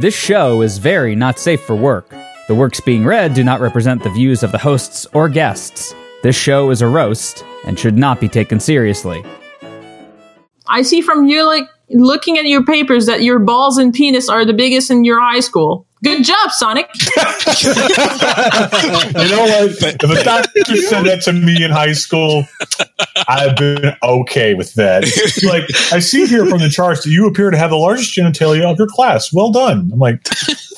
This show is very not safe for work. The works being read do not represent the views of the hosts or guests. This show is a roast and should not be taken seriously. I see from you like looking at your papers that your balls and penis are the biggest in your high school. Good job, Sonic. you know what? If a doctor said that to me in high school, I've been okay with that. Like, I see here from the charts that you appear to have the largest genitalia of your class. Well done. I'm like,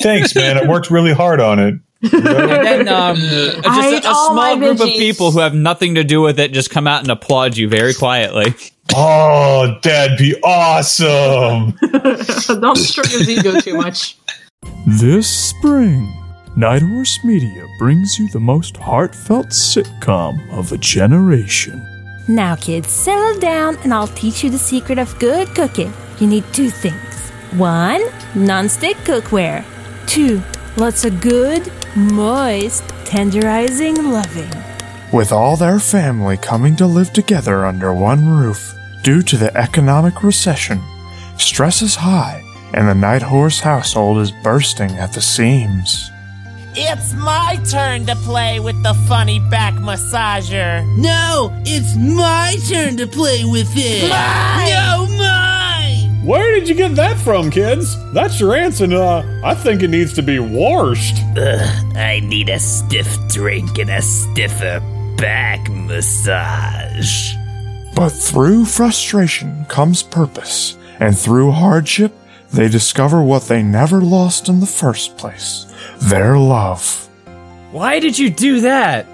thanks, man. I worked really hard on it. And then um, just I a, ate a small group of people who have nothing to do with it just come out and applaud you very quietly. Oh, that'd be awesome. Don't stroke his ego too much. This spring, Night Horse Media brings you the most heartfelt sitcom of a generation. Now, kids, settle down and I'll teach you the secret of good cooking. You need two things one, non-stick cookware, two, lots of good, moist, tenderizing loving. With all their family coming to live together under one roof due to the economic recession, stress is high and the Night Horse household is bursting at the seams. It's my turn to play with the funny back massager. No, it's my turn to play with it. Mine! No, mine. Where did you get that from, kids? That's your answer, and uh, I think it needs to be washed. Ugh, I need a stiff drink and a stiffer back massage. But through frustration comes purpose, and through hardship, they discover what they never lost in the first place their love. Why did you do that?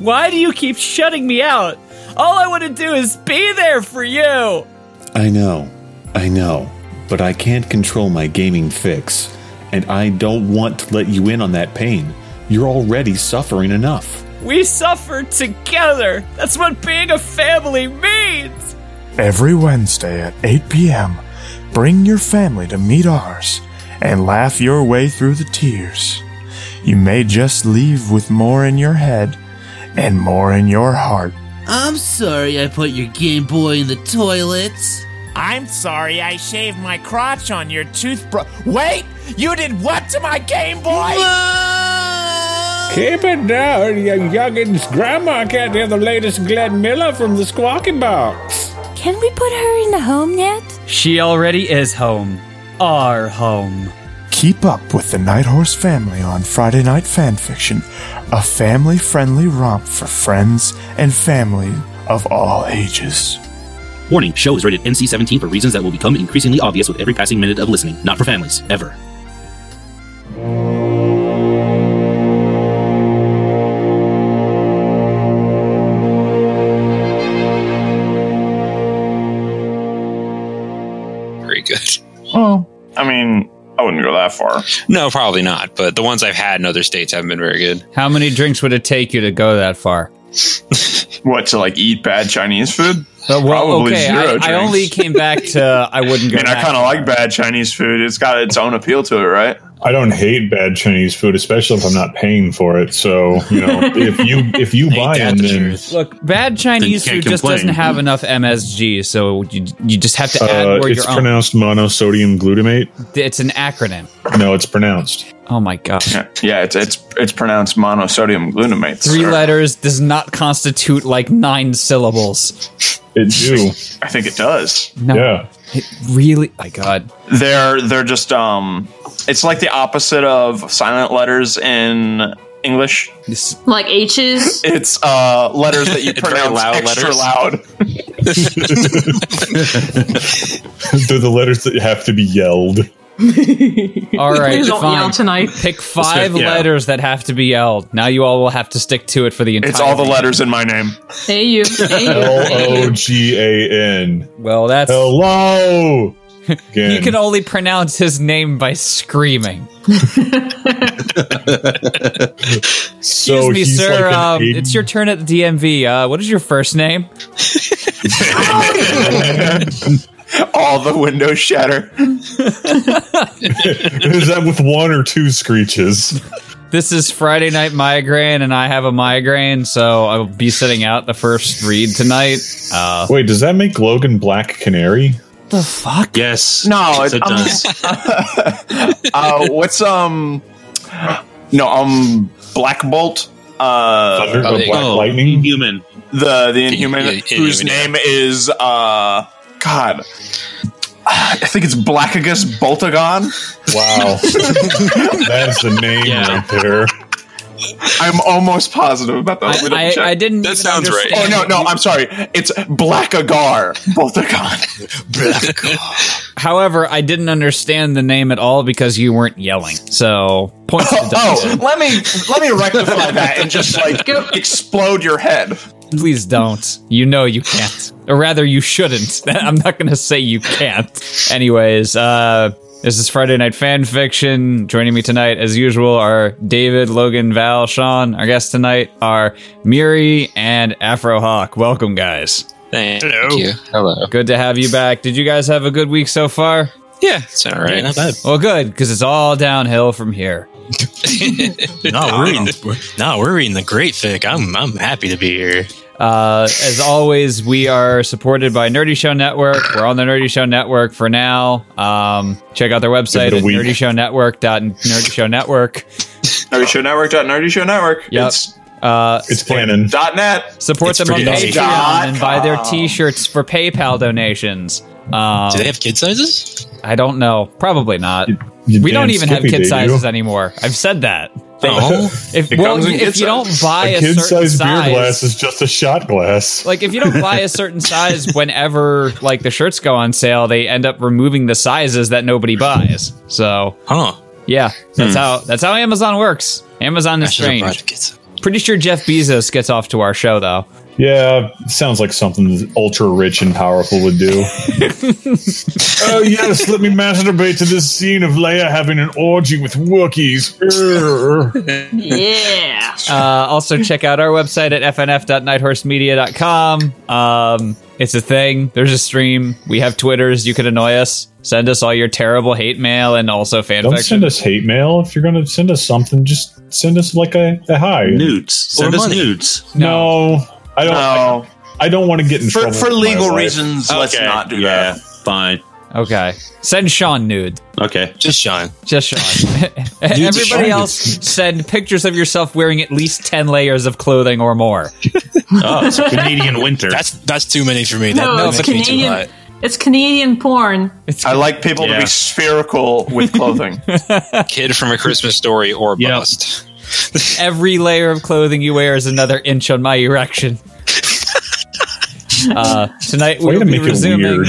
Why do you keep shutting me out? All I want to do is be there for you. I know, I know, but I can't control my gaming fix, and I don't want to let you in on that pain. You're already suffering enough. We suffer together. That's what being a family means. Every Wednesday at 8 p.m., bring your family to meet ours and laugh your way through the tears. You may just leave with more in your head and more in your heart. I'm sorry I put your Game Boy in the toilet. I'm sorry I shaved my crotch on your toothbrush. Wait! You did what to my Game Boy? Keep it down, you youngins. Grandma can't hear the latest Glenn Miller from the squawking Box. Can we put her in a home yet? She already is home. Our home. Keep up with the Night Horse family on Friday Night Fanfiction, a family friendly romp for friends and family of all ages. Warning, show is rated NC 17 for reasons that will become increasingly obvious with every passing minute of listening. Not for families, ever. That far. No, probably not. But the ones I've had in other states haven't been very good. How many drinks would it take you to go that far? What to like eat bad Chinese food? Uh, well, Probably okay, zero I, I only came back to I wouldn't I mean, I kind of like bad Chinese food. It's got its own appeal to it, right? I don't hate bad Chinese food, especially if I'm not paying for it. So you know, if you if you buy them, then Look, bad Chinese food can't just doesn't have enough MSG, so you you just have to add uh, more it's your own. pronounced monosodium glutamate. It's an acronym. No, it's pronounced. Oh my god! Yeah, it's it's it's pronounced monosodium glutamate. Three sir. letters does not constitute like nine syllables. It do. I think it does. No, Yeah. it really. My god. They're they're just um, it's like the opposite of silent letters in English. Like H's. It's uh letters that you pronounce loud extra letters. loud. They're the letters that have to be yelled. All right, Please don't fine. yell tonight. Pick five yeah. letters that have to be yelled. Now you all will have to stick to it for the entire. It's all the letters in my name. Hey you. Hey you. L Hey O you. G A N. Well, that's Hello. Again. he can only pronounce his name by screaming. so Excuse me, he's sir. like um, it's your turn at the DMV. Uh, what is your first name? All the windows shatter. Is that with one or two screeches? This is Friday Night Migraine, and I have a migraine, so I'll be sitting out the first read tonight. Uh, Wait, does that make Logan Black Canary? The fuck? Yes. No, it it- um, does. uh, what's um? No, um, Black Bolt. Uh, Thunder, or Black Lightning. Human. the the Inhuman, Yeah, Inhuman, whose yeah. name is uh, God. I think it's Blackagus Boltagon. Wow, that's the name Yeah. right there. I'm almost positive about that. Let me double I. I, I didn't. That even sounds right. Oh no, no, I'm sorry. It's Blackagar Boltagon. However, I didn't understand the name at all because you weren't yelling. So points to Oh, let me let me rectify that and just like explode your head. Please don't. You know you can't. Or rather, you shouldn't. I'm not going to say you can't. Anyways, uh, this is Friday Night Fan Fiction. Joining me tonight, as usual, are David, Logan, Val, Sean. Our guests tonight are Miri and Afro Hawk. Welcome, guys. Thank you. Hello. Good to have you back. Did you guys have a good week so far? Yeah, it's all right. not bad. Well, good, because it's all downhill from here. No, we're reading. No, we're reading the great fic. I'm I'm happy to be here. Uh, as always, we are supported by Nerdy Show Network. We're on the Nerdy Show Network for now. Um, check out their website Give it at a week. nerdyshownetwork.nerdyshownetwork. Nerdy Show Network. Nerdy Show Network. Yep. It's Uh, It's canon. dot net. support It's them on pretty Patreon awesome. and buy their T-shirts for PayPal donations. Um, Do they have kid sizes? I don't know. Probably not. You we don't damn even have kid they sizes do. anymore. I've said that. Oh, If well, if kid you don't buy A a, certain kid-sized beer glass is just a shot glass. like if you don't buy a certain size whenever like the shirts go on sale they end up removing the sizes that nobody buys so huh? yeah that's how that's how amazon works amazon is I should have brought strange the kids. Pretty sure jeff bezos gets off to our show though Yeah, sounds like something ultra rich and powerful would do. oh yes, let me masturbate to this scene of Leia having an orgy with Wookiees. Yeah. uh, also check out our website at fnf.nighthorsemedia.com um, it's a thing there's a stream we have twitters you can annoy us send us all your terrible hate mail and also fan Don't fiction send us hate mail. If you're going to send us something, just send us like a, a hi. Nudes. Send Or us money. nudes. No, I don't. No. I, I don't want to get in For trouble for with my legal wife. reasons, let's Okay, not do yeah, that. Fine. Okay send sean nude Okay. Just Sean. Just Sean. Everybody Sean. else send pictures of yourself wearing at least 10 layers of clothing or more. Oh, it's Canadian winter. That's that's too many for me. That, No, that it's makes me too Canadian. hot. It's Canadian porn. I like people to Yeah. be spherical with clothing. Kid from a Christmas story or Yep. bust. Every layer of clothing you wear is another inch on my erection. Uh, tonight Way we'll to be make it resuming. weird.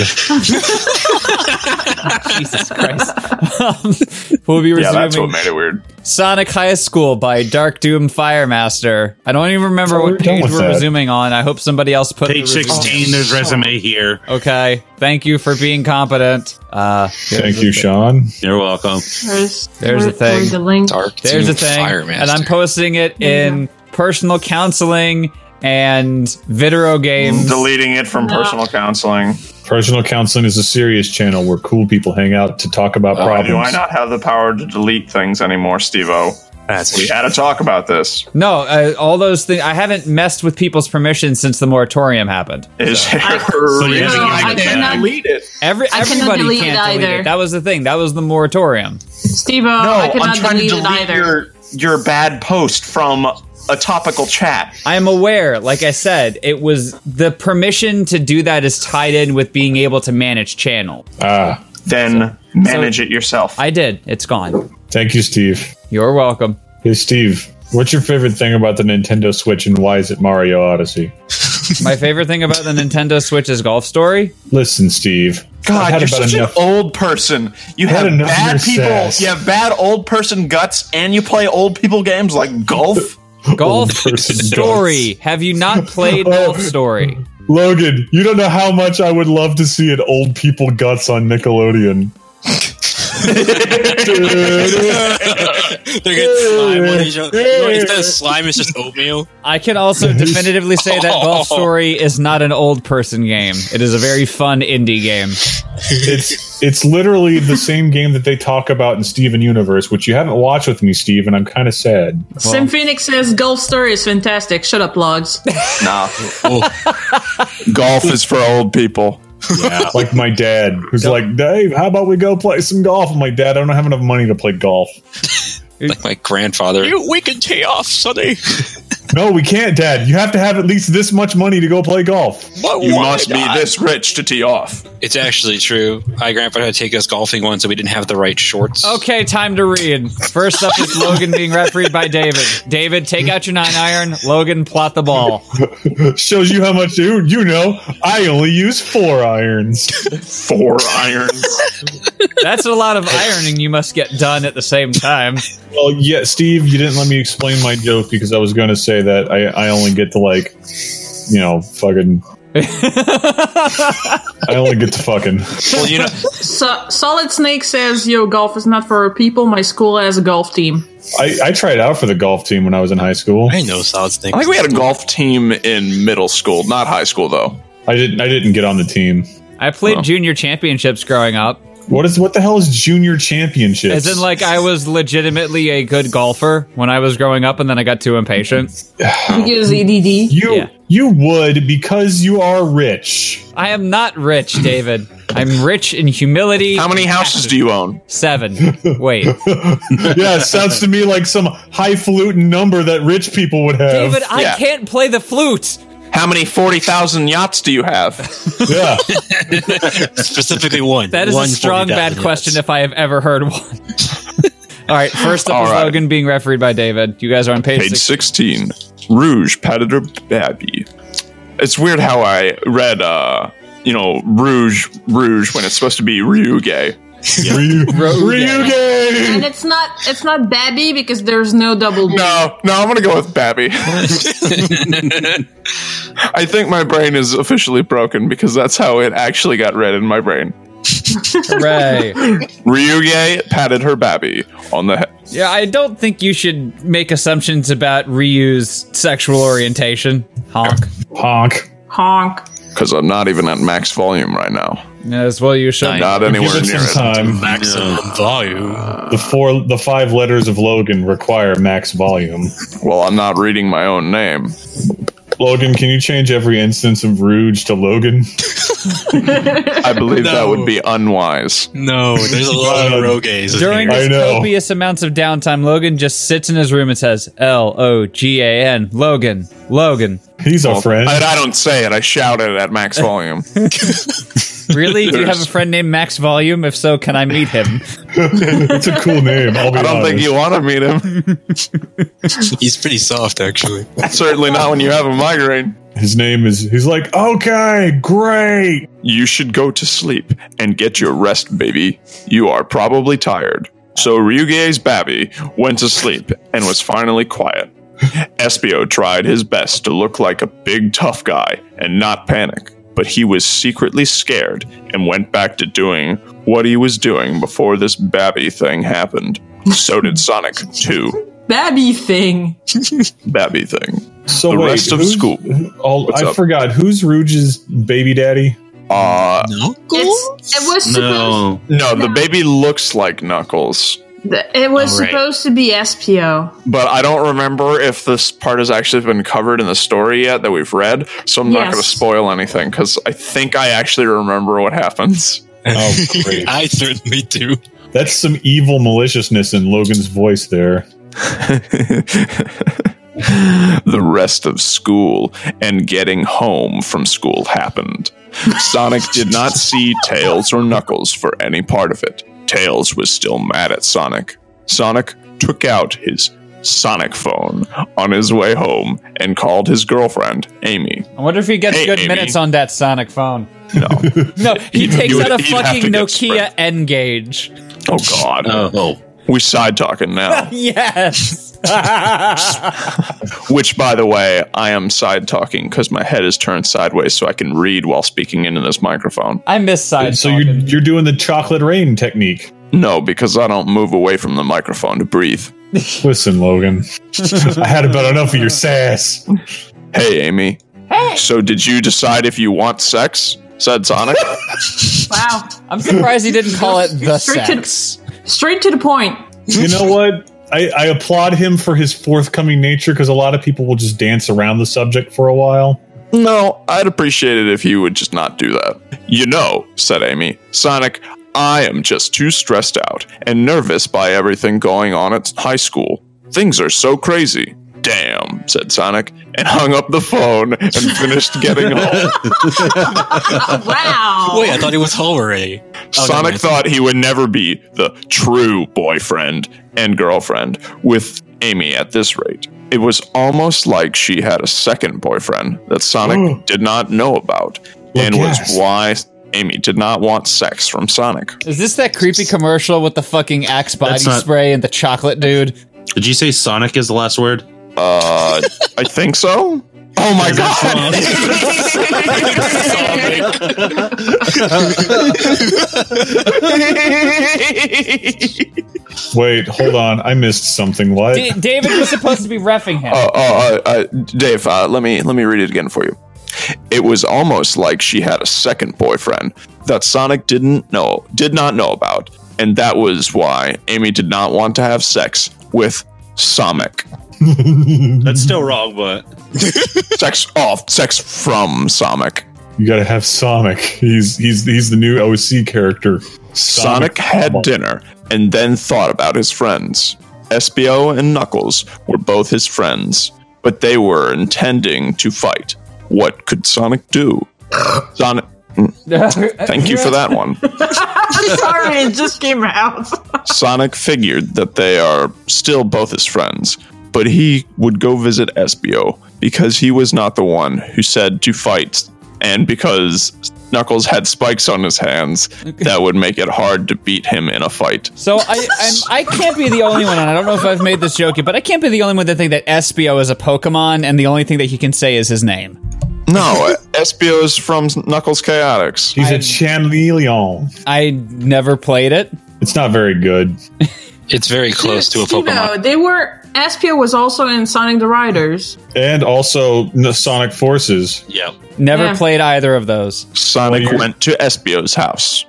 Jesus Christ. Um, we'll be resuming yeah, that's what resuming made it weird. Sonic High School by Dark Doom Firemaster. I don't even remember we're what page we're that. resuming on. I hope somebody else put Page the resume- 16, there's resume here. Okay. Thank you for being competent. Uh, Thank you, Sean. You're welcome. There's, There's a thing. where's The link. Dark There's Doom a thing, Firemaster. and I'm posting it in personal counseling and Vitero games. Deleting it from No. personal counseling. Personal counseling is a serious channel where cool people hang out to talk about Why problems. do I not have the power to delete things anymore, Steve-O? That's We had to talk about this. No, uh, all those things. I haven't messed with people's permission since the moratorium happened. Is I- really? you No, I I cannot- can't delete it. Every I cannot everybody delete can't it delete either. it. That was the thing. That was the moratorium. Steve No, I cannot I'm trying delete, to it delete either. your your bad post from a topical chat. I am aware. Like I said, it was the permission to do that is tied in with being able to manage channel. Ah, Then manage it yourself. I did. It's gone. thank you, Steve. You're welcome. Hey, Steve, what's your favorite thing about the Nintendo Switch and why is it Mario Odyssey? My favorite thing about the Nintendo Switch is Golf Story. Listen, Steve. God, you're such enough- an old person. You Had have enough bad people. sass. You have bad old person guts, and you play old people games like golf. Golf Story. Have you not played Oh. Golf Story? Logan, you don't know how much I would love to see an old people guts on Nickelodeon. They're getting slime on each other. You know, instead of slime, it's just oatmeal. I can also definitively say that Golf Story is not an old person game. It is a very fun indie game. it's it's literally the same game that they talk about in Steven Universe, which you haven't watched with me, Steve, and I'm kind of sad. Sim Phoenix says Golf Story is fantastic. Shut up, logs. Nah. Golf is for old people. Yeah. like my dad, who's like, Dave, how about we go play some golf? I'm like, Dad, I don't have enough money to play golf. Like my grandfather. we can tee off, Sonny. No, we can't, Dad. You have to have at least this much money to go play golf. You must be this rich to tee off. It's actually true. My grandpa had to take us golfing once, and we didn't have the right shorts. Okay, time to read. First up is Logan being refereed by David. David, take out your nine iron. Logan, plot the ball. Shows you how much you you know. I only use four irons. four irons. That's a lot of ironing you must get done at the same time. Well, yeah, Steve, you didn't let me explain my joke because I was going to say that I, I only get to like, you know, fucking. I only get to fucking. Well, you know, So, Solid Snake says, "Yo, golf is not for people. My school has a golf team." I, I tried out for the golf team when I was in high school. I know Solid Snake. I think we had a golf team in middle school, not high school though. I didn't. I didn't get on the team. I played junior championships growing up. What is what the hell is junior championships? As in, like, I was legitimately a good golfer when I was growing up, and then I got too impatient. Because EDD. You you would because you are rich. I am not rich, David. I'm rich in humility. How many houses do you own? Seven. Wait. yeah, it sounds to me like some highfalutin number that rich people would have. David, I Yeah. can't play the flute. How many forty thousand yachts do you have? Yeah. Specifically one. That is One a strong 40,000 bad question if I have ever heard one. All right, first up All is right. Logan being refereed by David. You guys are on page, Page six. sixteen. Rouge patted her babby. It's weird how I read, uh, you know, Rouge, Rouge when it's supposed to be Ryuge. Ryu- Ryuge. And it's not it's not Babby because there's no double B. No, no, I'm gonna go with Babby. I think my brain is officially broken because that's how it actually got read in my brain. Hooray. Ryuge patted her babby on the head. Yeah, I don't think you should make assumptions about Ryu's sexual orientation. Honk. Honk. Honk. Because I'm not even at max volume right now. As well, you should. Not anywhere Give it near some it. time. Maximum volume. The four, the five letters of Logan require max volume. Well, I'm not reading my own name. Logan, can you change every instance of Rouge to Logan? I believe that would be unwise. No, there's a lot of rogues. in During here. his copious amounts of downtime, Logan just sits in his room and says, L O G A N. Logan. Logan. He's our friend. I, I don't say it. I shout it at max volume. Really? Do you have a friend named Max Volume? If so, can I meet him? it's a cool name. I'll be I don't honest. think you want to meet him. He's pretty soft, actually. Certainly not when you have a migraine. His name is. He's like, okay, great. You should go to sleep and get your rest, baby. You are probably tired. So Ryuge's babby went to sleep and was finally quiet. Espio tried his best to look like a big tough guy and not panic, but he was secretly scared and went back to doing what he was doing before this babby thing happened. So did Sonic too. Babby thing. Babby thing. So the wait, rest of who's- school. All, I up? forgot. Who's Rouge's baby daddy? Uh No? It's, it was supposed no, the baby looks like Knuckles. It was All right. supposed to be Espio. but I don't remember if this part has actually been covered in the story yet that we've read, so I'm not going to spoil anything because I think I actually remember what happens. Oh, great. I certainly do. That's some evil maliciousness in Logan's voice there. the rest of school and getting home from school happened. Sonic did not see Tails or Knuckles for any part of it. Tails was still mad at Sonic. Sonic took out his Sonic phone on his way home and called his girlfriend, Amy. I wonder if he gets Hey, good Amy. minutes on that Sonic phone. No. No, he You- takes would- out a you'd have fucking get Nokia spread. N-Gage. Oh, God. Oh. We side talking now. yes. Which, by the way, I am side talking because my head is turned sideways so I can read while speaking into this microphone. I miss side so you're you're doing the chocolate rain technique. No, because I don't move away from the microphone to breathe. Listen, Logan. I had about enough of your sass. Hey, Amy. Hey. So, did you decide if you want sex? Said Sonic. Wow. I'm surprised he didn't call it the Straight sex. to, straight to the point. You know what? I, I applaud him for his forthcoming nature because a lot of people will just dance around the subject for a while. No, I'd appreciate it if you would just not do that. You know, said Amy, Sonic, I am just too stressed out and nervous by everything going on at high school. Things are so crazy. Damn, said Sonic, and hung up the phone and finished getting home. wow. Wait, I thought he was home already. Oh, Sonic mind. thought he would never be the true boyfriend and girlfriend with Amy at this rate. It was almost like she had a second boyfriend that Sonic did not know about, and was why Amy did not want sex from Sonic. Is this that creepy commercial with the fucking Axe body not- spray and the chocolate dude? Did you say Sonic is the last word? Uh, I think so. Oh my god! Wait, hold on. I missed something. What? D- David was supposed to be refing him. Oh, oh, uh, uh, Dave, uh, let me let me read it again for you. It was almost like she had a second boyfriend that Sonic didn't know, did not know about, and that was why Amy did not want to have sex with Sonic. That's still wrong, but sex off, sex from Sonic. You gotta have Sonic. He's he's he's the new OC character. Sonic had dinner and then thought about his friends. Espio and Knuckles were both his friends, but they were intending to fight. What could Sonic do? Sonic. Thank you for that one. Sorry, it just came out. Sonic figured that they are still both his friends, but he would go visit Espio because he was not the one who said to fight, and because Knuckles had spikes on his hands that would make it hard to beat him in a fight. So I I'm, I can't be the only one, and I don't know if I've made this joke yet, but I can't be the only one that think that Espio is a Pokemon, and the only thing that he can say is his name. No, Espio is from Knuckles Chaotix. He's a Chameleon. I never played it. It's not very good. It's very close to a You know, they were. Espio was also in Sonic the Riders. And also Sonic Forces. Yeah. Never Yeah. played either of those. Sonic went to Espio's house.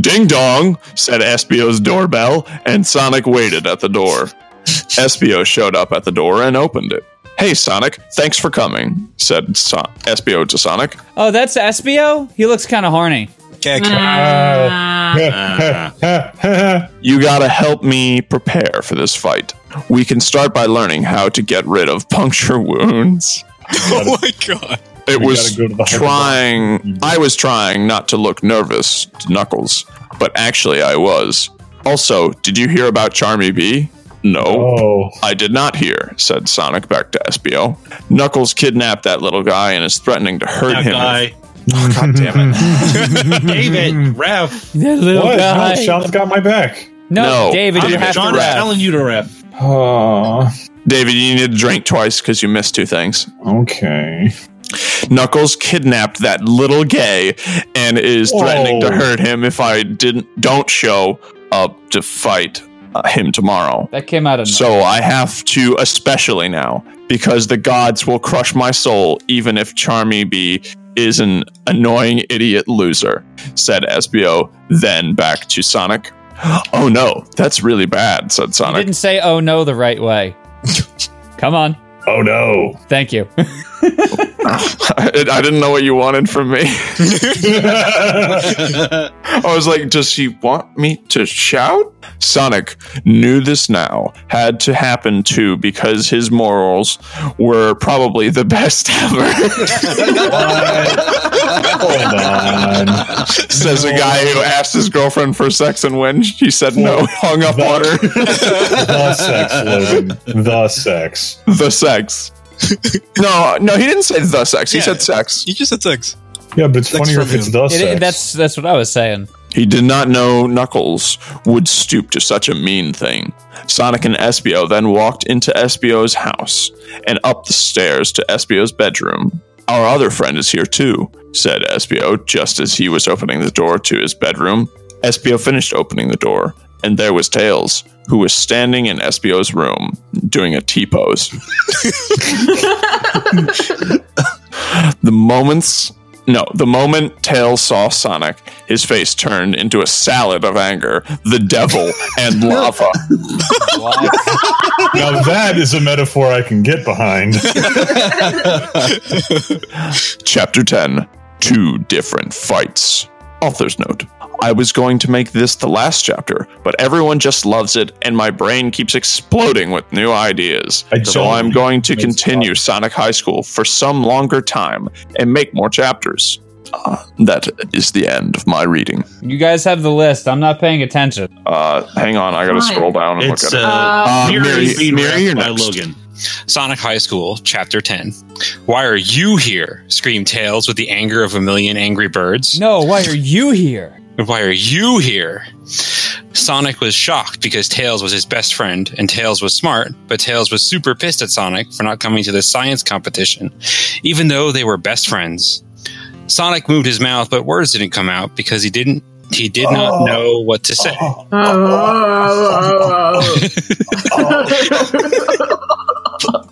Ding dong, said Espio's doorbell, and Sonic waited at the door. Espio showed up at the door and opened it. Hey, Sonic, thanks for coming, said so- Espio to Sonic. Oh, that's Espio. He looks kind of horny. You gotta help me prepare for this fight. We can start by learning how to get rid of puncture wounds. Oh my god. It We was go trying. I was trying not to look nervous to Knuckles, but actually I was. Also, did you hear about Charmy Bee? No, Oh. I did not hear," said Sonic back to Espio. Knuckles kidnapped that little guy and is threatening to hurt That him. guy. Oh, God damn it! David, ref. That little What? guy. No, Sean's got my back. No, No. David, you have John's to ref. telling you to ref. Oh, David, you need to drink twice because you missed two things. okay. Knuckles kidnapped that little gay and is threatening to hurt him if I didn't don't show up to fight uh, him tomorrow. That came out of So I have to, especially now, because the gods will crush my soul, even if Charmy Bee is an annoying idiot loser, said Espio, then back to Sonic. Oh no, that's really bad, said You Sonic. didn't say "oh no" the right way. Come on. Oh no. Thank you. I, I didn't know what you wanted from me. I was like, does he want me to shout? Sonic knew this now had to happen too because his morals were probably the best ever. Hold on. Says a guy who asked his girlfriend for sex and when she said no, hung up on her. The sex, Logan. The sex. the sex. No, no, he didn't say the sex. He Yeah. said sex. You just said sex. Yeah, but it's Sex funnier from if it's him. the It- sex. that's that's what I was saying. He did not know Knuckles would stoop to such a mean thing. Sonic and Espio then walked into Espio's house and up the stairs to Espio's bedroom. Our other friend is here too, said Espio just as he was opening the door to his bedroom. Espio finished opening the door, and there was Tails, who was standing in Espio's room doing a T pose. the moments No, the moment Tails saw Sonic, his face turned into a salad of anger, the devil, and lava. now that is a metaphor I can get behind. Chapter 10 Two Different Fights. Author's note. I was going to make this the last chapter, but everyone just loves it, and my brain keeps exploding with new ideas. I so I'm going to continue Sonic High School for some longer time and make more chapters. Uh, that is the end of my reading. You guys have the list. I'm not paying attention. Uh, hang on, I gotta Fine. scroll down and It's look at it. uh, Uh, Mirror, Miri- Read Miri, you're by next. Logan. Sonic High School, Chapter 10. Why are you here? screamed Tails with the anger of a million angry birds. No, why are you here? Why are you here? Sonic was shocked because Tails was his best friend and Tails was smart, but Tails was super pissed at Sonic for not coming to the science competition, even though they were best friends. Sonic moved his mouth, but words didn't come out because he didn't he did not Oh. know what to say.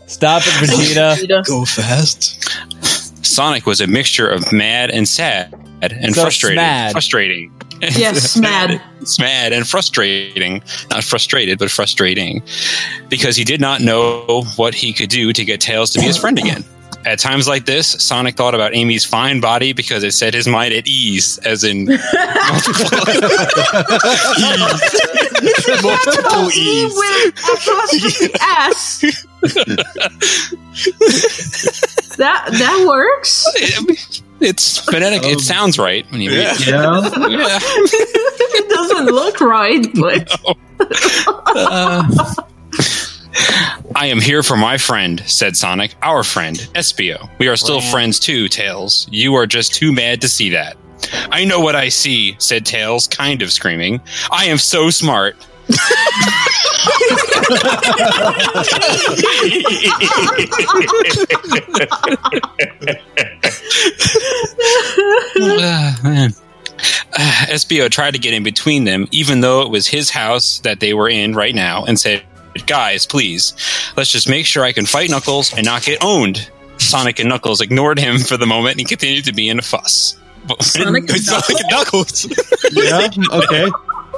Stop it, Vegeta. Go fast. Sonic was a mixture of mad and sad and So frustrated. smad. Frustrating. Yes, mad. Smad and frustrating. Not frustrated, but frustrating. Because he did not know what he could do to get Tails to be his friend again. At times like this, Sonic thought about Amy's fine body because it set his mind at ease, as in multiple, multiple ease. ass. that that works. It's phonetic. it sounds right when you read it. Yeah. it doesn't look right, but Uh, I am here for my friend, said Sonic. Our friend, Espio. We are still friends too, Tails. You are just too mad to see that. I know what I see, said Tails, kind of screaming. I am so smart. Ah, man. Uh, Espio tried to get in between them, even though it was his house that they were in right now, and said, Guys, please, let's just make sure I can fight Knuckles and not get owned. Sonic and Knuckles ignored him for the moment and continued to be in a fuss. Sonic and Sonic and Knuckles. Yeah, okay.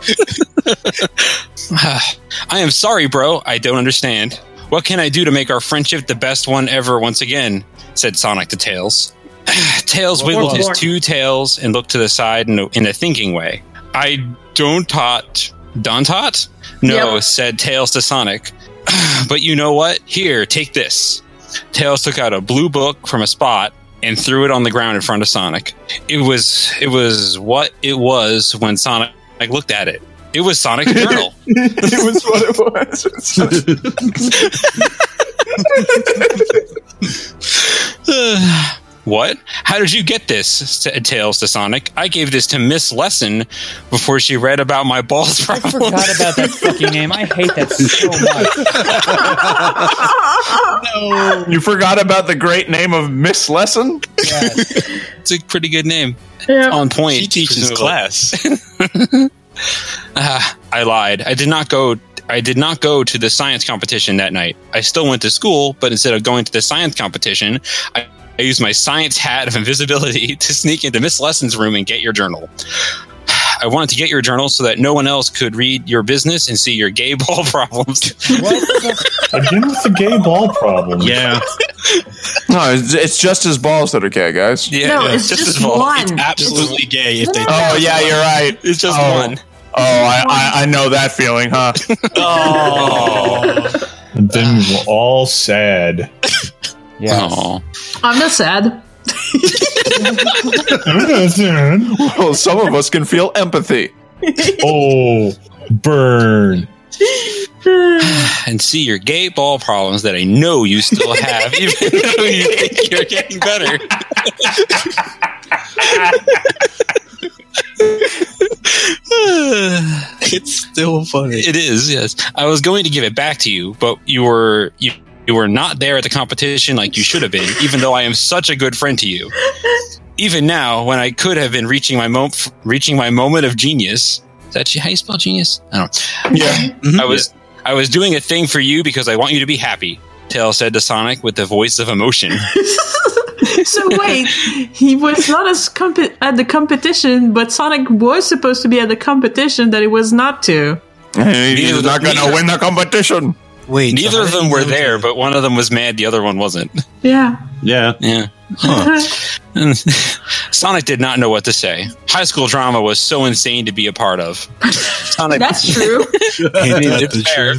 I am sorry, bro. I don't understand. What can I do to make our friendship the best one ever once again? said Sonic to Tails. Tails wiggled his two tails and looked to the side in a, in a thinking way. I don't tot. Don't tot? No, Yep. said Tails to Sonic. but you know what? Here, take this. Tails took out a blue book from a spot and threw it on the ground in front of Sonic. It was it was what it was when Sonic looked at it. It was Sonic journal. it was what it was. what? How did you get this? said Tails to Sonic. I gave this to Miss Lesson before she read about my balls problem. I forgot about that fucking name. I hate that so much. You forgot about the great name of Miss Lesson? it's a pretty good name. Yeah. On point. She teaches presumably. class. Ah, I lied. I did not go. I did not go to the science competition that night. I still went to school, but instead of going to the science competition, I, I used my science hat of invisibility to sneak into Miss Lesson's room and get your journal. I wanted to get your journal so that no one else could read your business and see your gay ball problems. Again with the gay ball problem. Yeah. No, it's, it's just his balls that are gay, guys. Yeah, No, yeah, it's just as well. one. It's Absolutely gay if they. Oh, yeah, you're right. It's just Oh. one. Oh, I, I, I know that feeling, huh? Oh. And then we were all sad. Yeah. I'm not sad. well, some of us can feel empathy. oh, burn. and see your gay ball problems that I know you still have, even though you think you're getting better. it's still funny. It is, yes. I was going to give it back to you, but you were you, you were not there at the competition like you should have been, even though I am such a good friend to you. Even now, when I could have been reaching my mo- reaching my moment of genius, is that how you spell genius? I don't. know. Yeah. I mm-hmm. was I was doing a thing for you because I want you to be happy. Tail said to Sonic with the voice of emotion. so wait, he was not as comp- at the competition, but Sonic was supposed to be at the competition that he was not to. He's not going to win the competition. Wait, Neither of them were there, but one of them was mad, the other one wasn't. Yeah. Yeah. Yeah. And Sonic did not know what to say. High school drama was so insane to be a part of. Sonic, That's true. Ain't Fair.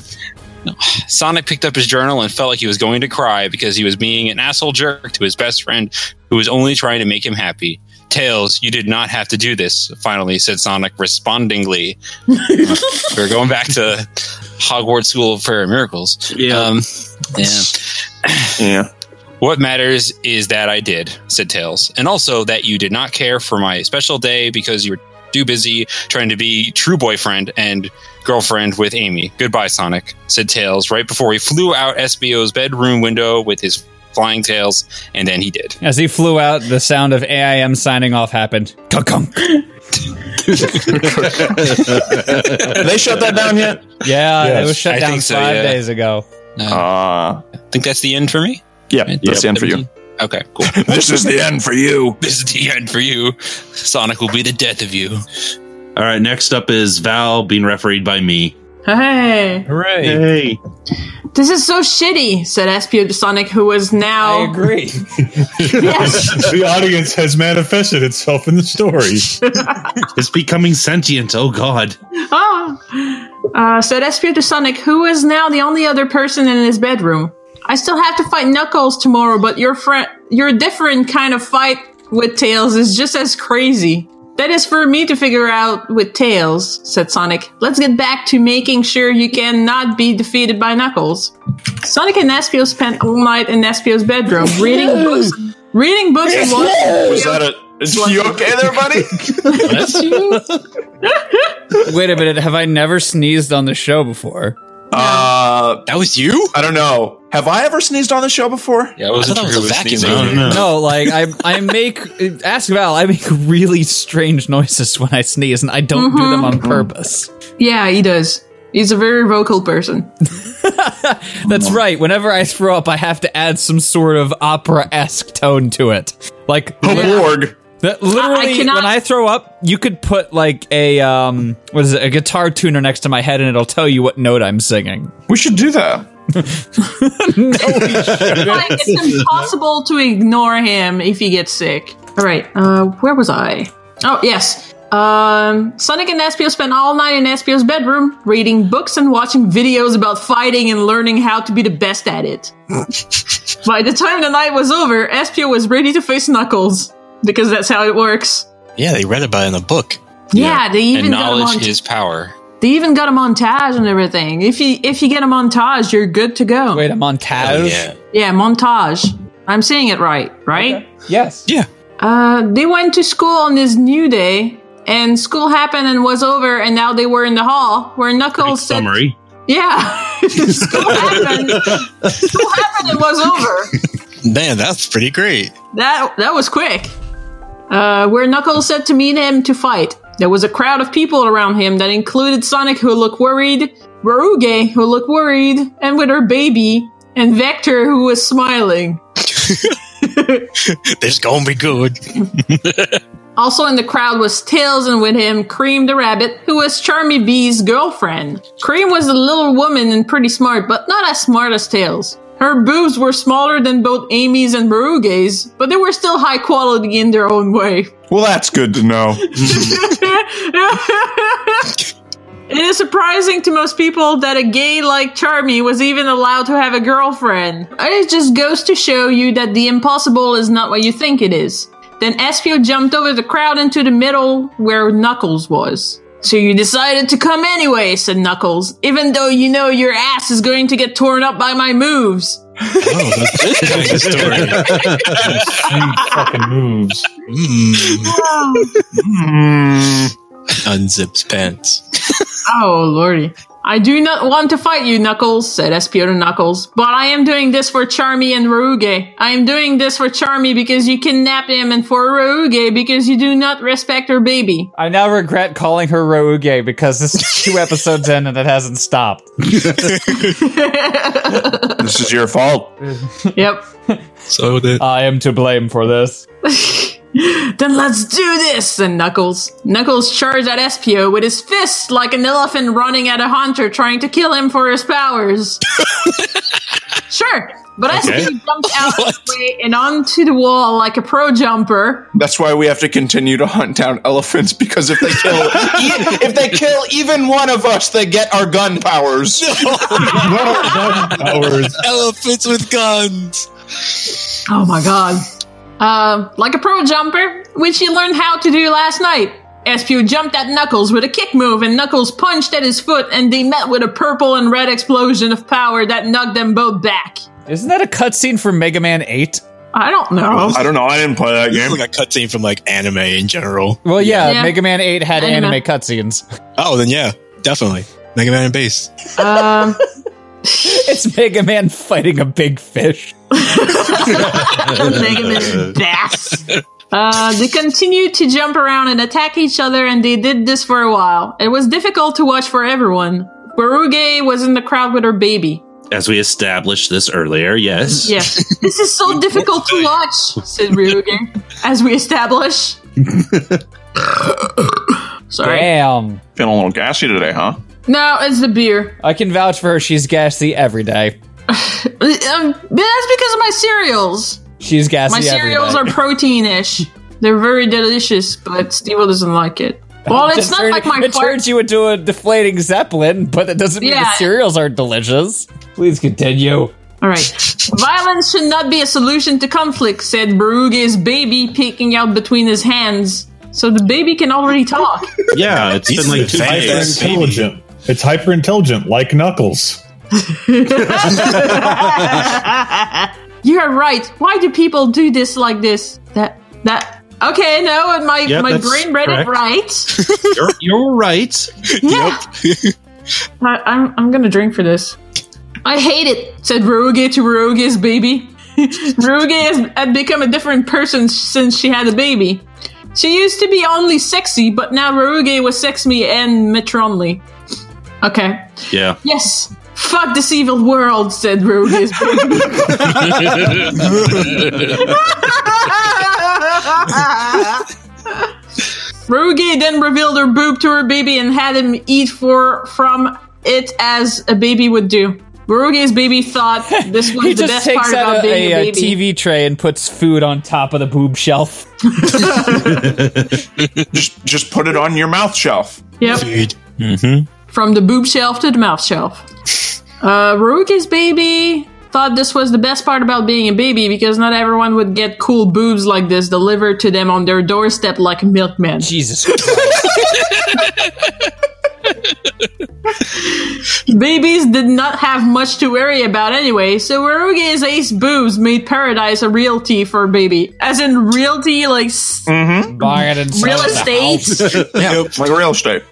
Sonic picked up his journal and felt like he was going to cry because he was being an asshole jerk to his best friend who was only trying to make him happy. Tails, you did not have to do this, finally said Sonic respondingly. Uh, we're going back to Hogwarts School of Fairy Miracles. Yeah. Um, yeah. Yeah. What matters is that I did, said Tails, and also that you did not care for my special day because you were too busy trying to be true boyfriend and girlfriend with Amy. Goodbye, Sonic, said Tails right before he flew out Espio's bedroom window with his flying tails, and then he did. As he flew out, the sound of AIM signing off happened. They shut that down yet? Yeah, Yes. it was shut I down think so, five yeah. days ago. Uh, Uh, I think that's the end for me. yeah, that's the end for you. Okay, cool. This is the end for you. this is the end for you. Sonic will be the death of you. All right. Next up is Val being refereed by me. Hey, Hooray. Hey. this is so shitty, said Espio to Sonic, who was now. I agree. Yes. the audience has manifested itself in the story. It's becoming sentient. Oh God. Oh. Uh, said Espio to Sonic, who is now the only other person in his bedroom. I still have to fight Knuckles tomorrow, but your friend, your different kind of fight with Tails is just as crazy. That is for me to figure out with Tails, said Sonic. Let's get back to making sure you cannot be defeated by Knuckles. Sonic and Espio spent all night in Espio's bedroom, reading books, reading books and watching. Was that a? Is you okay there, buddy? Wait a minute. Have I never sneezed on the show before? Uh, That was you? I don't know. Have I ever sneezed on the show before? Yeah, I wasn't I thought sure it was a vacuum sneezing. No, no. No, like I I make ask Val, I make really strange noises when I sneeze and I don't do them on purpose. Yeah, he does. He's a very vocal person. That's right. Whenever I throw up, I have to add some sort of opera-esque tone to it. Like A Borg. that literally I cannot- when I throw up, you could put like a um what is it, a guitar tuner next to my head and it'll tell you what note I'm singing. We should do that. like, it's impossible to ignore him if he gets sick. All right, uh, where was I? Oh, yes. Um, Sonic and Espio spent all night in Espio's bedroom, reading books and watching videos about fighting and learning how to be the best at it. By the time the night was over, Espio was ready to face Knuckles, because that's how it works. Yeah, they read about it in a book. Yeah, they even And got him knowledge on. is power. They even got a montage and everything. If you if you get a montage, you're good to go. Wait, I'm on Taz. Oh, yeah. Yeah, montage. I'm saying it right, right? Yes. Yeah. Uh, they went to school on this new day, and school happened and was over, and now they were in the hall where Knuckles said, Summary. "Yeah, school happened. school happened and was over." Man, that's pretty great. That that was quick. Uh, where Knuckles said to meet him to fight. There was a crowd of people around him that included Sonic, who looked worried, Waruge, who looked worried, and with her baby, and Vector, who was smiling. This gonna be good. Also in the crowd was Tails, and with him, Cream the rabbit, who was Charmy Bee's girlfriend. Cream was a little woman and pretty smart, but not as smart as Tails. Her boobs were smaller than both Amy's and Maruge's, but they were still high quality in their own way. Well, that's good to know. It is surprising to most people that a gay like Charmy was even allowed to have a girlfriend. It just goes to show you that the impossible is not what you think it is. Then Espio jumped over the crowd into the middle where Knuckles was. So you decided to come anyway, said Knuckles, even though you know your ass is going to get torn up by my moves. Oh, that's this kind of story. Fucking moves. Mm. Unzips pants. Oh lordy. I do not want to fight you, Knuckles, said Espio to Knuckles, but I am doing this for Charmy and Rouge. I am doing this for Charmy because you kidnapped him and for Rouge because you do not respect her baby. I now regret calling her Rouge because this is two episodes in and it hasn't stopped. This is your fault. Yep. So that I am to blame for this. Then let's do this, And Knuckles. Knuckles charged at Espio with his fist like an elephant running at a hunter trying to kill him for his powers. sure, but Okay. Espio jumped out of the way and onto the wall like a pro jumper. That's why we have to continue to hunt down elephants because if they kill e- if they kill even one of us, they get our gun powers. gun powers. Elephants with guns. Oh my god. Uh, like a pro jumper, which he learned how to do last night. Espio jumped at Knuckles with a kick move, and Knuckles punched at his foot, and they met with a purple and red explosion of power that knocked them both back. Isn't that a cutscene from Mega Man 8? I don't know. I don't know. I didn't play that game. is like a cutscene from like anime in general. Well, yeah, Yeah. Mega Man 8 had Anime. anime cutscenes. Oh, then yeah, definitely. Mega Man and Bass. Um, it's Mega Man fighting a big fish. Mega Man bass. Uh, they continued to jump around and attack each other, and they did this for a while. It was difficult to watch for everyone. Baruge was in the crowd with her baby. As we established this earlier, yes. Yeah. this is so difficult to watch, said Ryugen, as we establish. Sorry. Damn. Feeling a little gassy today, huh? No, it's the beer. I can vouch for her. She's gassy every day. Um, that's because of my cereals. She's gassy my cereals day. are protein-ish. They're very delicious, but Steve doesn't like it. Well, it's not turn- like my It fart. turns you into a deflating zeppelin, but that doesn't mean Yeah. the cereals aren't delicious. Please continue. All right. Violence should not be a solution to conflict, said Baruge's baby peeking out between his hands. So the baby can already talk. Yeah, it's been like two hyper days. intelligent. It's hyper intelligent, like Knuckles. you are right. Why do people do this like this? That that. Okay, no, my Yep, my brain read correct. it right. You're, you're right. yeah. I, I'm I'm gonna drink for this. I hate it," said Ruge to Ruge's baby. Ruge has had become a different person since she had a baby. She used to be only sexy, but now Ruge was sexy and matronly. Okay. Yeah. Yes. Fuck this evil world, said Ruge's baby. Ruge then revealed her boob to her baby and had him eat for from it as a baby would do. Ruge's baby thought this was he the just best takes part out about a, being a, a, baby. TV tray and puts food on top of the boob shelf. just just put it on your mouth shelf. Yep. Mm-hmm. From the boob shelf to the mouth shelf. Uh, Ruge's baby thought this was the best part about being a baby because not everyone would get cool boobs like this delivered to them on their doorstep like a milkman. Jesus Babies did not have much to worry about anyway, so Ruge's ace boobs made paradise a realty for a baby. As in realty, like s- Mm-hmm. Buy it and sell real it estate. yeah, like real estate.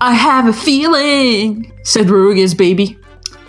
I have a feeling, said Ruge's baby.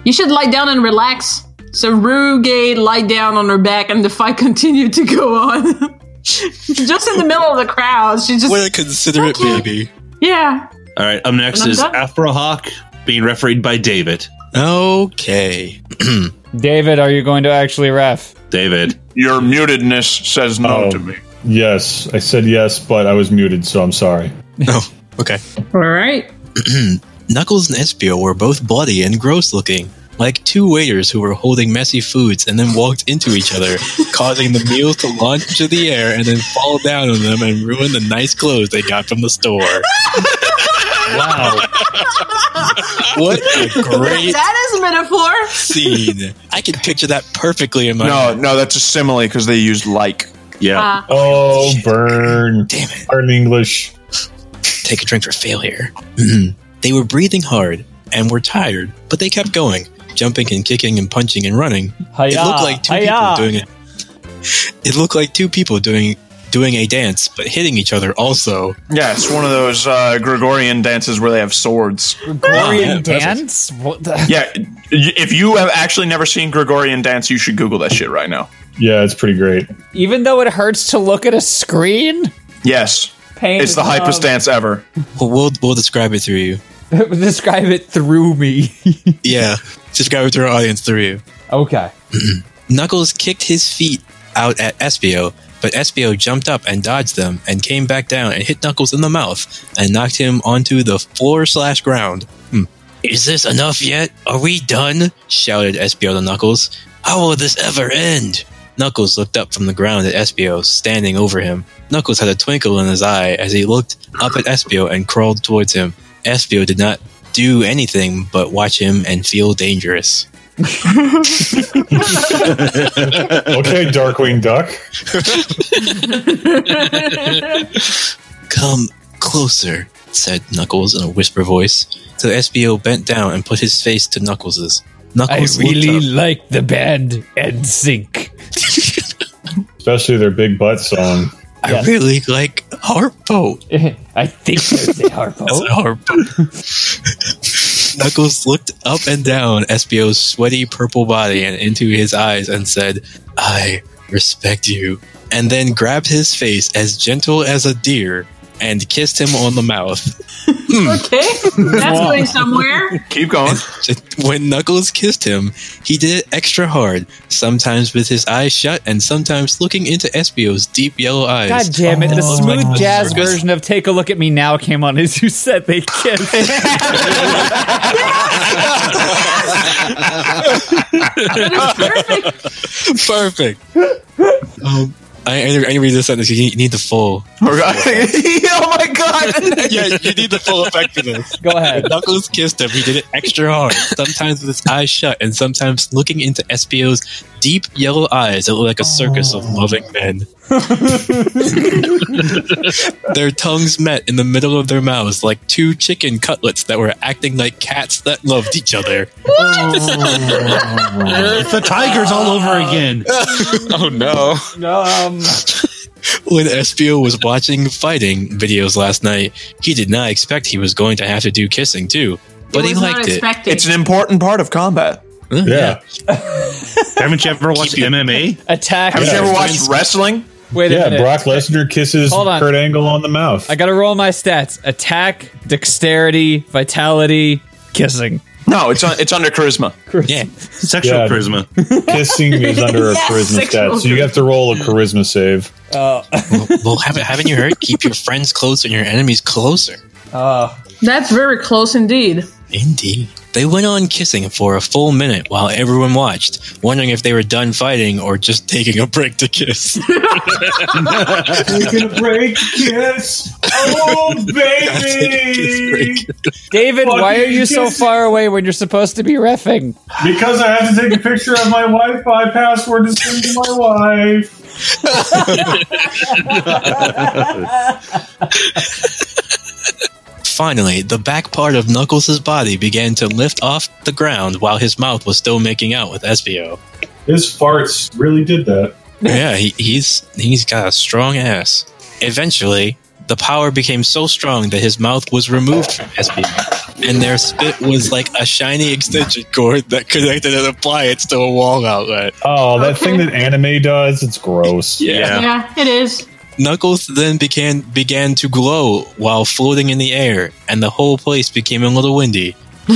You should lie down and relax. So Ruge lied down on her back and the fight continued to go on. just in the middle of the crowd. She just What a considerate Okay. baby. Yeah. All right. Up next I'm is done. Afrohawk being refereed by David. Okay. David, are you going to actually ref? David. Your mutedness says no Oh. to me. Yes, I said yes, but I was muted, so I'm sorry. Oh, okay. All right. Knuckles and Espio were both bloody and gross looking, like two waiters who were holding messy foods and then walked into each other, causing the meal to launch into the air and then fall down on them and ruin the nice clothes they got from the store. Wow. What a great That is a metaphor. scene. I can picture that perfectly in my No, no, that's a simile because they used like. Yeah. Uh, Oh, burn. Damn it. Burn English. Take a drink for failure. Mhm. they were breathing hard and were tired, but they kept going, jumping and kicking and punching and running. Hiya, it looked like two hiya. people doing it. It looked like two people doing doing a dance, but hitting each other also. Yeah, it's one of those uh, Gregorian dances where they have swords. Gregorian dance? What the? Yeah, if you have actually never seen Gregorian dance, you should Google that shit right now. Yeah, it's pretty great. Even though it hurts to look at a screen? Yes, Pain it's the is hypest dance ever. Well, we'll, we'll describe it through you. Describe it through me. Yeah, describe it to our audience through you. okay. Knuckles kicked his feet out at Espio, but Espio jumped up and dodged them and came back down and hit Knuckles in the mouth and knocked him onto the floor slash ground. Hmm. Is this enough yet? Are we done? shouted Espio to Knuckles. How will this ever end? Knuckles looked up from the ground at Espio, standing over him. Knuckles had a twinkle in his eye as he looked up at Espio and crawled towards him. Espio did not do anything but watch him and feel dangerous. Okay, Darkwing Duck. Come closer, said Knuckles in a whisper voice. So Espio bent down and put his face to Knuckles's. Knuckles I really looked like the band NSYNC. Especially their big butt song. I really like Harpo. I think there's a harpo. That's a Harpo. Knuckles looked up and down Espio's sweaty purple body and into his eyes and said, I respect you. And then grabbed his face as gentle as a deer and kissed him on the mouth. Okay, that's going somewhere. Keep going. when Knuckles kissed him, he did it extra hard, sometimes with his eyes shut and sometimes looking into Espio's deep yellow eyes. God damn it! The Oh, smooth like- jazz circus. version of "Take a Look at Me Now" came on as you said they kissed. Perfect. Um, I, I, need, I to read this sentence. You need, the full. oh my god! yeah, you need the full effect for this. Go ahead. Knuckles kissed him. He did it extra hard, sometimes with his eyes shut, and sometimes looking into Espio's deep yellow eyes that look like a circus of oh. loving men. their tongues met in the middle of their mouths like two chicken cutlets that were acting like cats that loved each other. It's the Tigers all over again. oh no. No, um, When Espio was watching fighting videos last night, he did not expect he was going to have to do kissing too, but he liked it. expecting. It's an important part of combat. Uh, Yeah. Haven't you ever watched MMA? attack. Haven't you ever watched wrestling? Wait a Yeah, minute. Brock Lesnar kisses Hold on. Kurt Angle on the mouth. I gotta roll my stats: attack, dexterity, vitality, kissing. No, it's un- it's under charisma. Yeah, Sexual Yeah. charisma. Kissing is under a charisma stat, so you have to roll a charisma save. Uh, well, haven't, haven't you heard? Keep your friends close and your enemies closer. uh, That's very close indeed. Indeed. They went on kissing for a full minute while everyone watched, wondering if they were done fighting or just taking a break to kiss. Taking a break, kiss. Oh, baby. David, why are you so far away when you're supposed to be refing? Because I have to take a picture of my Wi-Fi password to send to my wife. Finally, the back part of Knuckles' body began to lift off the ground while his mouth was still making out with Espio. His farts really did that. Yeah, he, he's he's got a strong ass. Eventually, the power became so strong that his mouth was removed from Espio, and their spit was like a shiny extension cord that connected an appliance to a wall outlet. Oh, that thing that anime does, it's gross. Yeah. Yeah, it is. Knuckles then began began to glow while floating in the air, and the whole place became a little windy.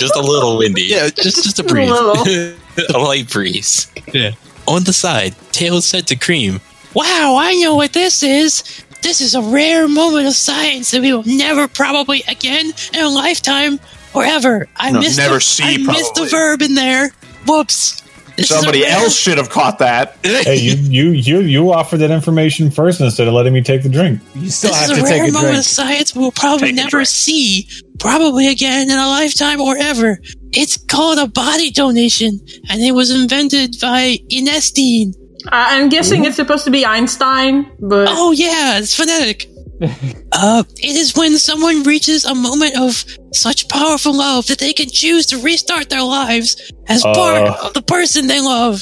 Just a little windy. Yeah, just just a A breeze. little. a light breeze. Yeah. On the side, Tails said to Cream, Wow, I know what this is. This is a rare moment of science that we will never probably again in a lifetime or ever. I No, missed never the, see, I missed the verb in there. Whoops. This is a Somebody else should have caught that. Hey, you, you, you, you offered that information first instead of letting me take the drink. You still This have is to a take rare a moment drink. of science we'll probably Take never see, probably again in a lifetime or ever. It's called a body donation, and it was invented by Inestine. Uh, I'm guessing it's supposed to be Einstein, but Oh yeah, it's phonetic. Uh, it is when someone reaches a moment of such powerful love that they can choose to restart their lives as part Uh. of the person they love.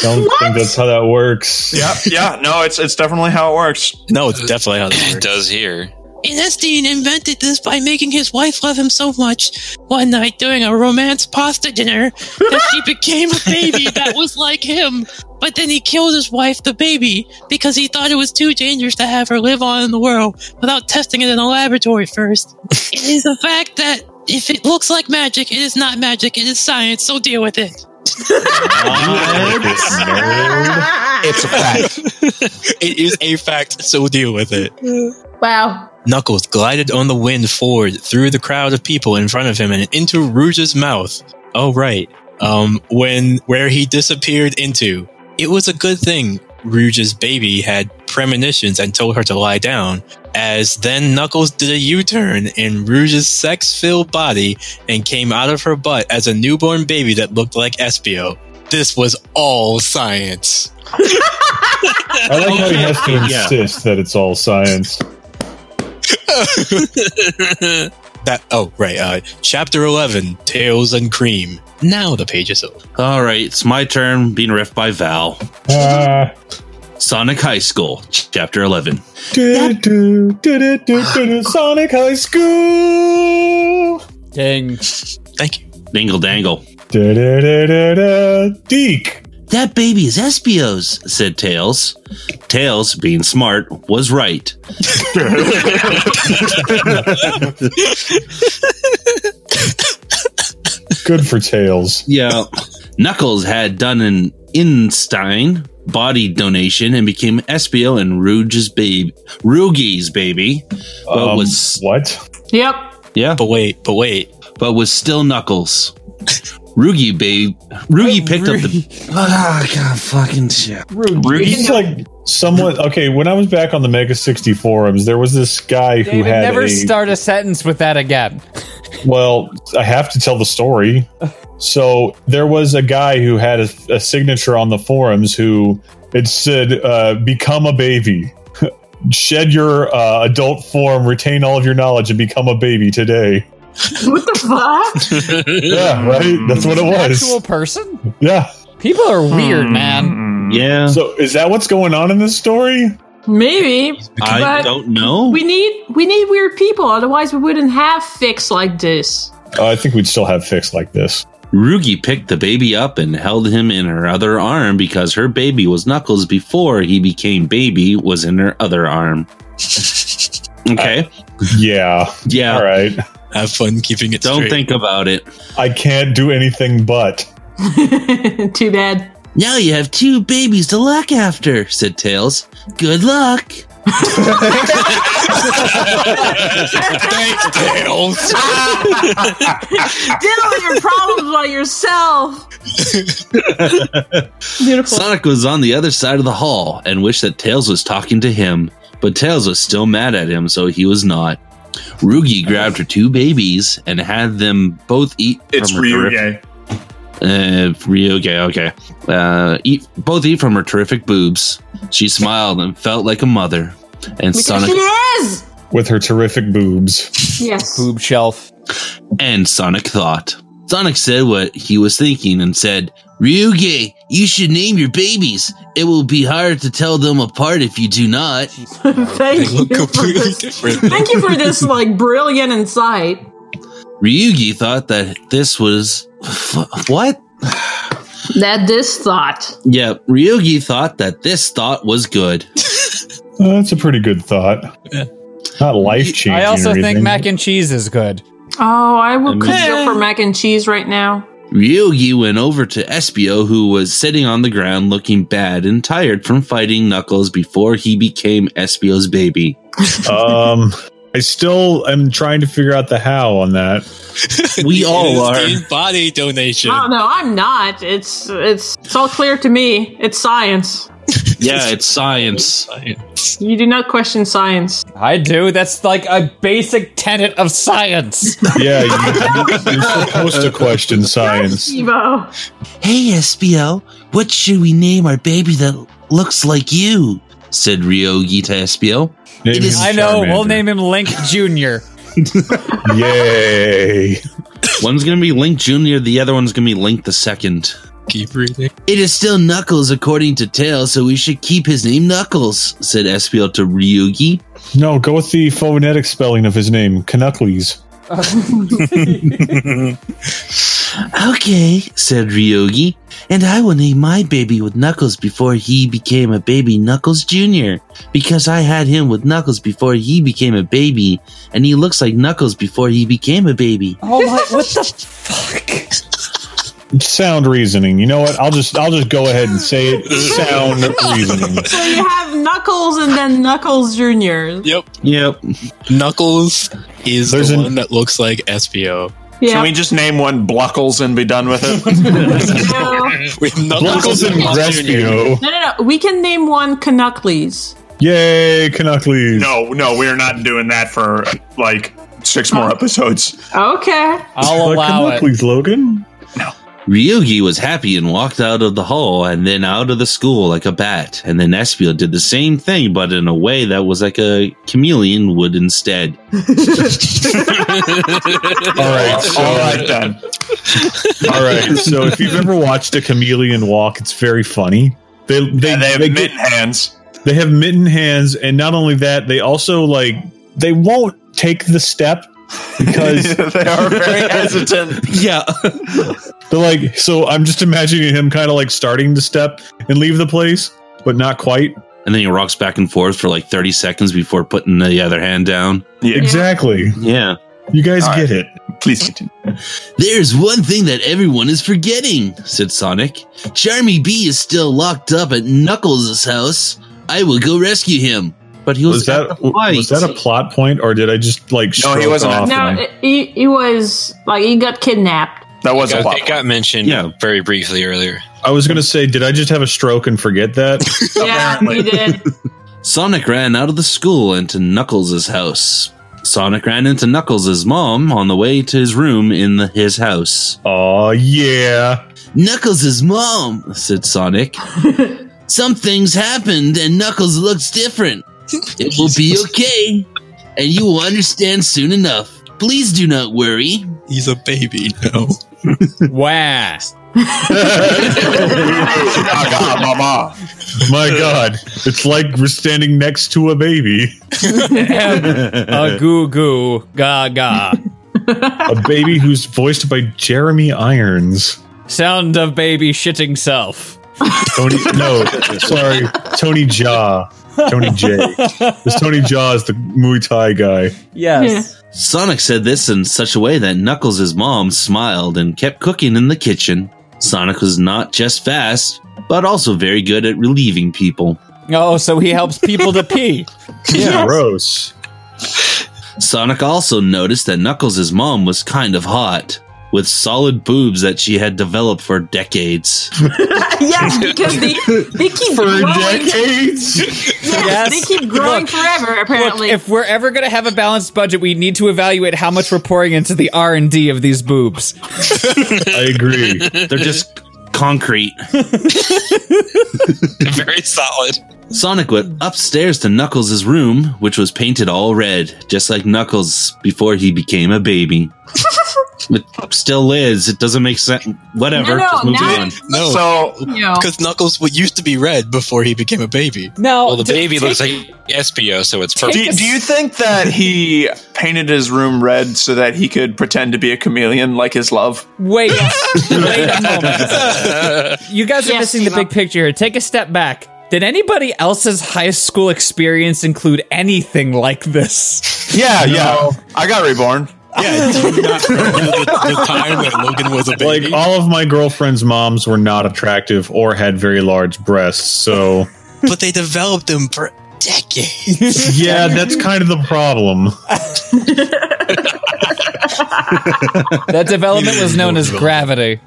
Don't think that's how that works. Yeah, yeah, no, it's it's definitely how it works. No, it's definitely how It works. does here. Ernestine invented this by making his wife love him so much one night during a romance pasta dinner that she became a baby that was like him. But then he killed his wife, the baby, because he thought it was too dangerous to have her live on in the world without testing it in a laboratory first. it is a fact that if it looks like magic, it is not magic, it is science, so deal with it. It's a fact. it is a fact, so deal with it. Wow. Knuckles glided on the wind forward through the crowd of people in front of him and into Rouge's mouth. Oh, right. Um, when, where he disappeared into. It was a good thing Rouge's baby had premonitions and told her to lie down, as then Knuckles did a U-turn in Rouge's sex-filled body and came out of her butt as a newborn baby that looked like Espio. This was all science. I like how he has to Yeah. insist that it's all science. that oh right, uh, chapter eleven, Tails and Cream. Now the page is over. All right, it's my turn being riffed by Val. Ah. Sonic High School, Chapter 11. Do, do, do, do, do, do, Sonic High School. Ding. Thank you. Dingle dangle. Da, da, da, da, da. Deke. That baby is Espio's, said Tails. Tails, being smart, was right. Good for Tails. Yeah. Knuckles had done an Einstein body donation and became Espio and Rouge's baby, Rugi's baby, but Um, was what? Yep. Yeah, but wait, but wait, but was still Knuckles. Rugi babe, Rugi picked up the. Ah, God, fucking shit. This is like someone. Okay, when I was back on the Mega 60 forums, there was this guy who had never a. start a sentence with that again. Well, I have to tell the story. So there was a guy who had a, a signature on the forums who it said, uh, "Become a baby, shed your uh, adult form, retain all of your knowledge, and become a baby today." What the fuck? yeah, right. Um, That's what it was. Actual person? Yeah. People are weird, hmm. man. Yeah. So is that what's going on in this story? Maybe. I don't know. We need we need weird people, otherwise we wouldn't have fix like this. Oh, I think we'd still have fix like this. Rugi picked the baby up and held him in her other arm because her baby was Knuckles before he became baby was in her other arm. Okay. Yeah. Yeah. All right. Have fun keeping it Don't straight. think about it. I can't do anything but. Too bad. Now you have two babies to look after, said Tails. Good luck. Thanks, Tails. Deal with your problems by yourself. Beautiful. Sonic was on the other side of the hall and wished that Tails was talking to him, but Tails was still mad at him, so he was not. Rugi grabbed her two babies and had them both eat. It's from her terrific- Ryuge. Uh, Ryuge, okay. Uh, eat both eat from her terrific boobs. She smiled and felt like a mother. And Because Sonic it is. With her terrific boobs. Yes. Boob shelf. and Sonic thought. Sonic said what he was thinking and said, Ryuge, you should name your babies. It will be hard to tell them apart if you do not. Thank you. For this. different. Thank you for this like brilliant insight. Ryugi thought that this was what? That this thought. Yeah, Ryugi thought that this thought was good. Uh, that's a pretty good thought. Not life changing. I also or think mac and cheese is good. Oh, I would could Eh. go for mac and cheese right now. Ryugi went over to Espio, who was sitting on the ground looking bad and tired from fighting Knuckles before he became Espio's baby. um, I still am trying to figure out the how on that. We all are. Ernestine's body donation. Oh no, I'm not. It's it's it's all clear to me. It's science. Yeah, it's science. Science. You do not question science. I do. That's like a basic tenet of science. Yeah, you, you're supposed to question science. Evo. Hey, Espio, what should we name our baby that looks like you? said Ryogi to Espio. Name It is- him I know. We'll name him Link Junior. Yay! One's gonna be Link Junior, the other one's gonna be Link the Second. Keep reading. It is still Knuckles according to Tails, so we should keep his name Knuckles, said Espiel to Ryugi. No, go with the phonetic spelling of his name, Knuckles. Okay, said Ryogi, and I will name my baby with Knuckles before he became a baby Knuckles Jr. Because I had him with Knuckles before he became a baby, and he looks like Knuckles before he became a baby. Oh my! What the? Sound reasoning. You know what? I'll just I'll just go ahead and say it. Sound reasoning. So you have Knuckles and then Knuckles Jr. Yep. Yep. Knuckles is There's the an- one that looks like Espio. Yeah. Can we just name one Bluckles and be done with it? No, We have Knuckles Bluckles and Grespio. no, no, no. We can name one Canuckles. Yay, Canuckles. no, no, we're not doing that for like six more oh. episodes. Okay. I'll But allow it. Canuckles, Logan. Ryugi was happy and walked out of the hall and then out of the school like a bat. And then Espiel did the same thing, but in a way that was like a chameleon would instead. All right, so, All right then. all right. So if you've ever watched a chameleon walk, it's very funny. They they And they have they, mitten get, hands. they have mitten hands, and not only that, they also like they won't take the step because they are very hesitant. Yeah. They're like. So I'm just imagining him kind of like starting to step and leave the place, but not quite. And then he rocks back and forth for like 30 seconds before putting the other hand down. Yeah, Exactly. Yeah. You guys All get right. it. please continue. There's one thing that everyone is forgetting, said Sonic. Charmy Bee is still locked up at Knuckles' house. I will go rescue him. But he was, Was that at the was that a plot point, or did I just like? No, he wasn't at- No, I- he, he was like he got kidnapped. That was It a got, plot. it got mentioned Yeah. very briefly earlier. I was gonna say, did I just have a stroke and forget that? Yeah, he did. Sonic ran out of the school into Knuckles' house. Sonic ran into Knuckles' mom on the way to his room in the, his house. Oh yeah. Knuckles' mom, said Sonic. Some things happened and Knuckles looks different. It will be okay, and you will understand soon enough. Please do not worry. He's a baby now. Wah. Gaga, mama. My God, it's like we're standing next to a baby. a goo goo gaga. A baby who's voiced by Jeremy Irons. Sound of baby shitting self. Tony, no, sorry, Tony Jaa. Tony Jaa. This Tony Jaa is the Muay Thai guy. Yes. Sonic said this in such a way that Knuckles' mom smiled and kept cooking in the kitchen. Sonic was not just fast, but also very good at relieving people. Oh, so he helps people to pee. Yeah, gross. Sonic also noticed that Knuckles' mom was kind of hot, with solid boobs that she had developed for decades. yes, because they, they keep For growing. decades. Yes, Yes. they keep growing Look, forever. Apparently, Look, if we're ever going to have a balanced budget, we need to evaluate how much we're pouring into the R and D of these boobs. I agree. They're just concrete. very solid. Sonic went upstairs to Knuckles' room, which was painted all red, just like Knuckles before he became a baby. It still is. It doesn't make sense. Whatever. No, no, just move on. No, So you know, because Knuckles w- used to be red before he became a baby. No, Well, the t- baby take- looks like Espio, so it's do, perfect. do you think that he painted his room red so that he could pretend to be a chameleon like his love? Wait, wait a moment. You guys are Yes, missing the Steve-O. big picture here. Take a step back. Did anybody else's high school experience include anything like this? Yeah, yeah. I got reborn. Yeah, do you not remember the, the time that Logan was a baby? Like all of my girlfriend's moms were not attractive or had very large breasts, so but they developed them for decades. yeah, that's kind of the problem. That development was known as gravity.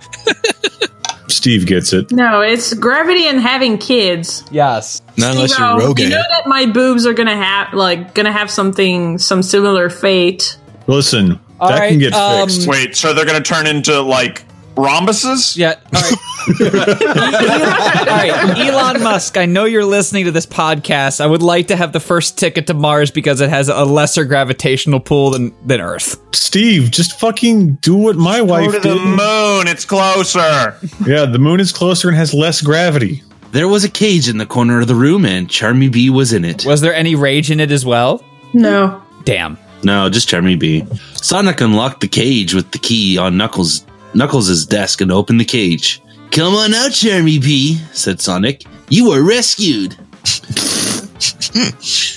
Steve gets it. no, it's gravity and having kids. Yes. Not unless You know, you're Rogan. you know that my boobs are gonna have like gonna have something some similar fate. Listen, All that right, can get um, fixed. Wait, so they're going to turn into like rhombuses? Yeah. All right. All right, Elon Musk, I know you're listening to this podcast. I would like to have the first ticket to Mars because it has a lesser gravitational pull than, than Earth. Steve, just fucking do what my wife Go to the moon. It's closer. Yeah, the moon is closer and has less gravity. There was a cage in the corner of the room, and Charmy Bee was in it. Was there any rage in it as well? No. Damn. No, just Charmy Bee. Sonic unlocked the cage with the key on Knuckles Knuckles' desk and opened the cage. Come on out, Charmy Bee, said Sonic. You were rescued.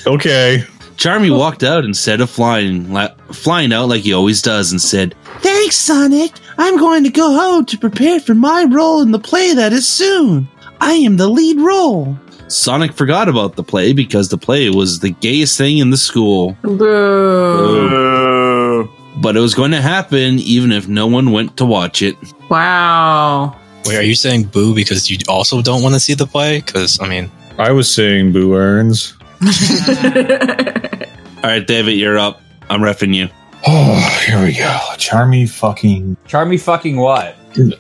okay. Charmy walked out instead of flying, la- flying out like he always does, and said, "Thanks, Sonic. I'm going to go home to prepare for my role in the play that is soon. I am the lead role." Sonic forgot about the play because the play was the gayest thing in the school. Boo. But it was going to happen even if no one went to watch it. Wow. Wait, are you saying boo because you also don't want to see the play? Because I mean, I was saying boo earns. All right, David, you're up. I'm refing you. Oh, here we go. Charmy fucking Charmy fucking what?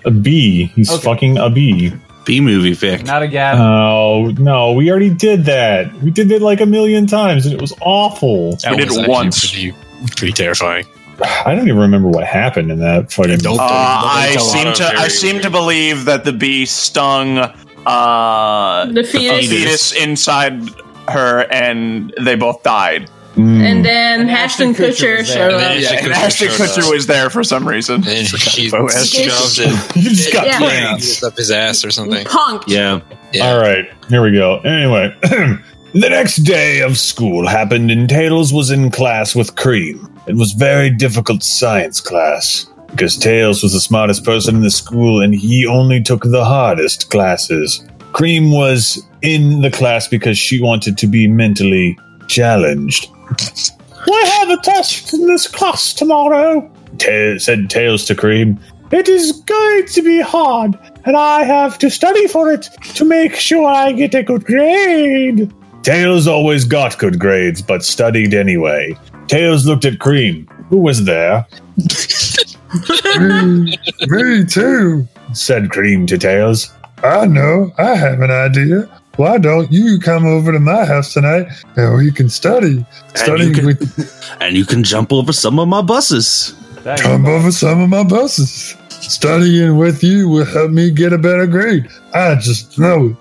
a bee. He's Okay. fucking a bee. B movie fic. Not again. Oh no, we already did that. We did it like a million times, and it was awful. that did it actually once. Pretty, pretty terrifying. I don't even remember what happened in that fucking. Don't- Uh, I It's a lot seem of to I seem to believe that the bee stung uh, The fetus. a fetus inside her, and they both died. Mm. And then Ashton Kutcher was there. showed up. then Yeah, Ashton Kutcher Ashton Kutcher was there for some reason. And she Bo shoved it you just got Yeah. pranked. just up his ass or something. Punk. Yeah. Yeah. All right, here we go. Anyway, the next day of school happened, and Tails was in class with Cream. It was very difficult science class because Tails was the smartest person in the school, and he only took the hardest classes. Cream was in the class because she wanted to be mentally challenged. I have a test in this class tomorrow, Ta- said Tails to Cream. It is going to be hard, and I have to study for it to make sure I get a good grade. Tails always got good grades, but studied anyway. Tails looked at Cream, who was there. me, me too, said Cream to Tails. I know, I have an idea. Why don't you come over to my house tonight and we can study? And you, can, and you can jump over some of my buses. Come over some of my buses. Studying with you will help me get a better grade. I just know it.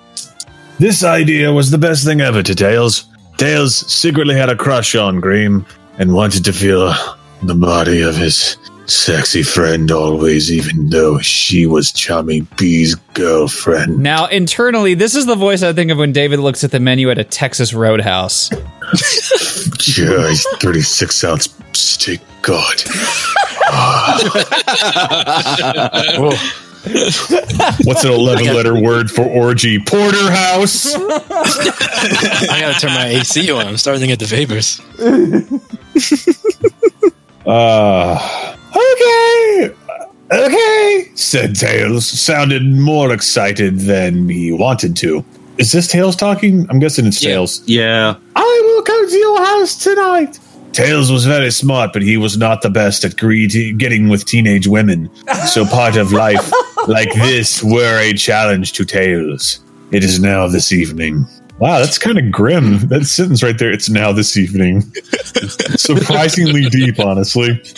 This idea was the best thing ever to Tails. Tails secretly had a crush on Cream and wanted to feel the body of his sexy friend always, even though she was Chummy B's girlfriend. Now, internally, this is the voice I think of when David looks at the menu at a Texas Roadhouse. Yeah, he's 36 ounce steak god. What's an 11 letter word for orgy? Porterhouse. I gotta turn my AC on. I'm starting to get the vapors. Uh, okay. Okay, said Tails, sounded more excited than he wanted to. Is this Tails talking? I'm guessing it's Tails. Yeah. I will come to your house tonight. Tails was very smart, but he was not the best at greet- getting with teenage women. So part of life like this were a challenge to Tails. It is now this evening. Wow, that's kind of grim. That sentence right there. It's now this evening. Surprisingly deep, honestly.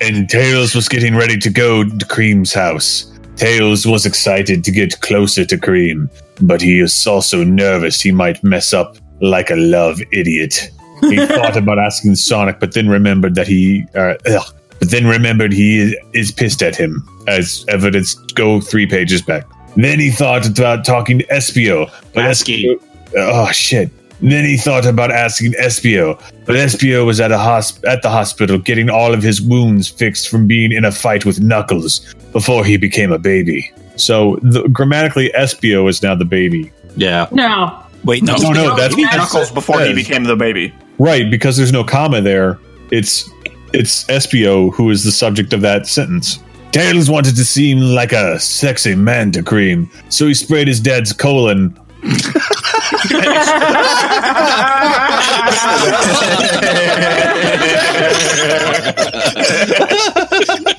And Tails was getting ready to go to Cream's house. Tails was excited to get closer to Cream, but he is also nervous he might mess up like a love idiot. He thought about asking Sonic, but then remembered that he, uh, ugh, but then remembered he is pissed at him, as evidence go three pages back. Then he thought about talking to Espio, but Espio, oh shit. Then he thought about asking Espio, but Espio was at a hosp- at the hospital getting all of his wounds fixed from being in a fight with Knuckles before he became a baby. So the, grammatically, Espio is now the baby. Yeah. No. Wait, no, no, no. That's Knuckles before he became the baby. Right, because there's no comma there. It's it's Espio who is the subject of that sentence. Tails wanted to seem like a sexy man to Cream, so he sprayed his dad's colon.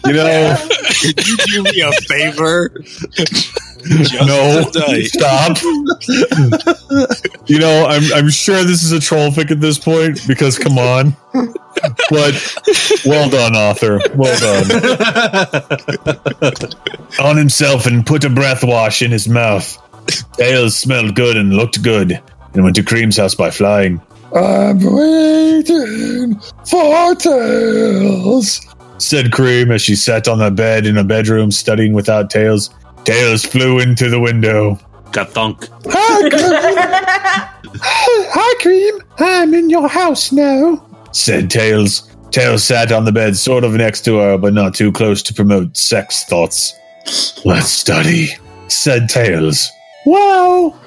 you know, Could you do me a favor? no, stop. you know, I'm I'm sure this is a troll fic at this point because come on. But well done, author. Well done. On himself and put a breath wash in his mouth. Tails smelled good and looked good, and went to Cream's house by flying. I'm waiting for Tails, said Cream as she sat on the bed in a bedroom studying without Tails. Tails flew into the window. Got thunk. Hi, Cream. Hi, Cream. I'm in your house now, said Tails. Tails sat on the bed, sort of next to her, but not too close to promote sex thoughts. Let's study, said Tails. Wow.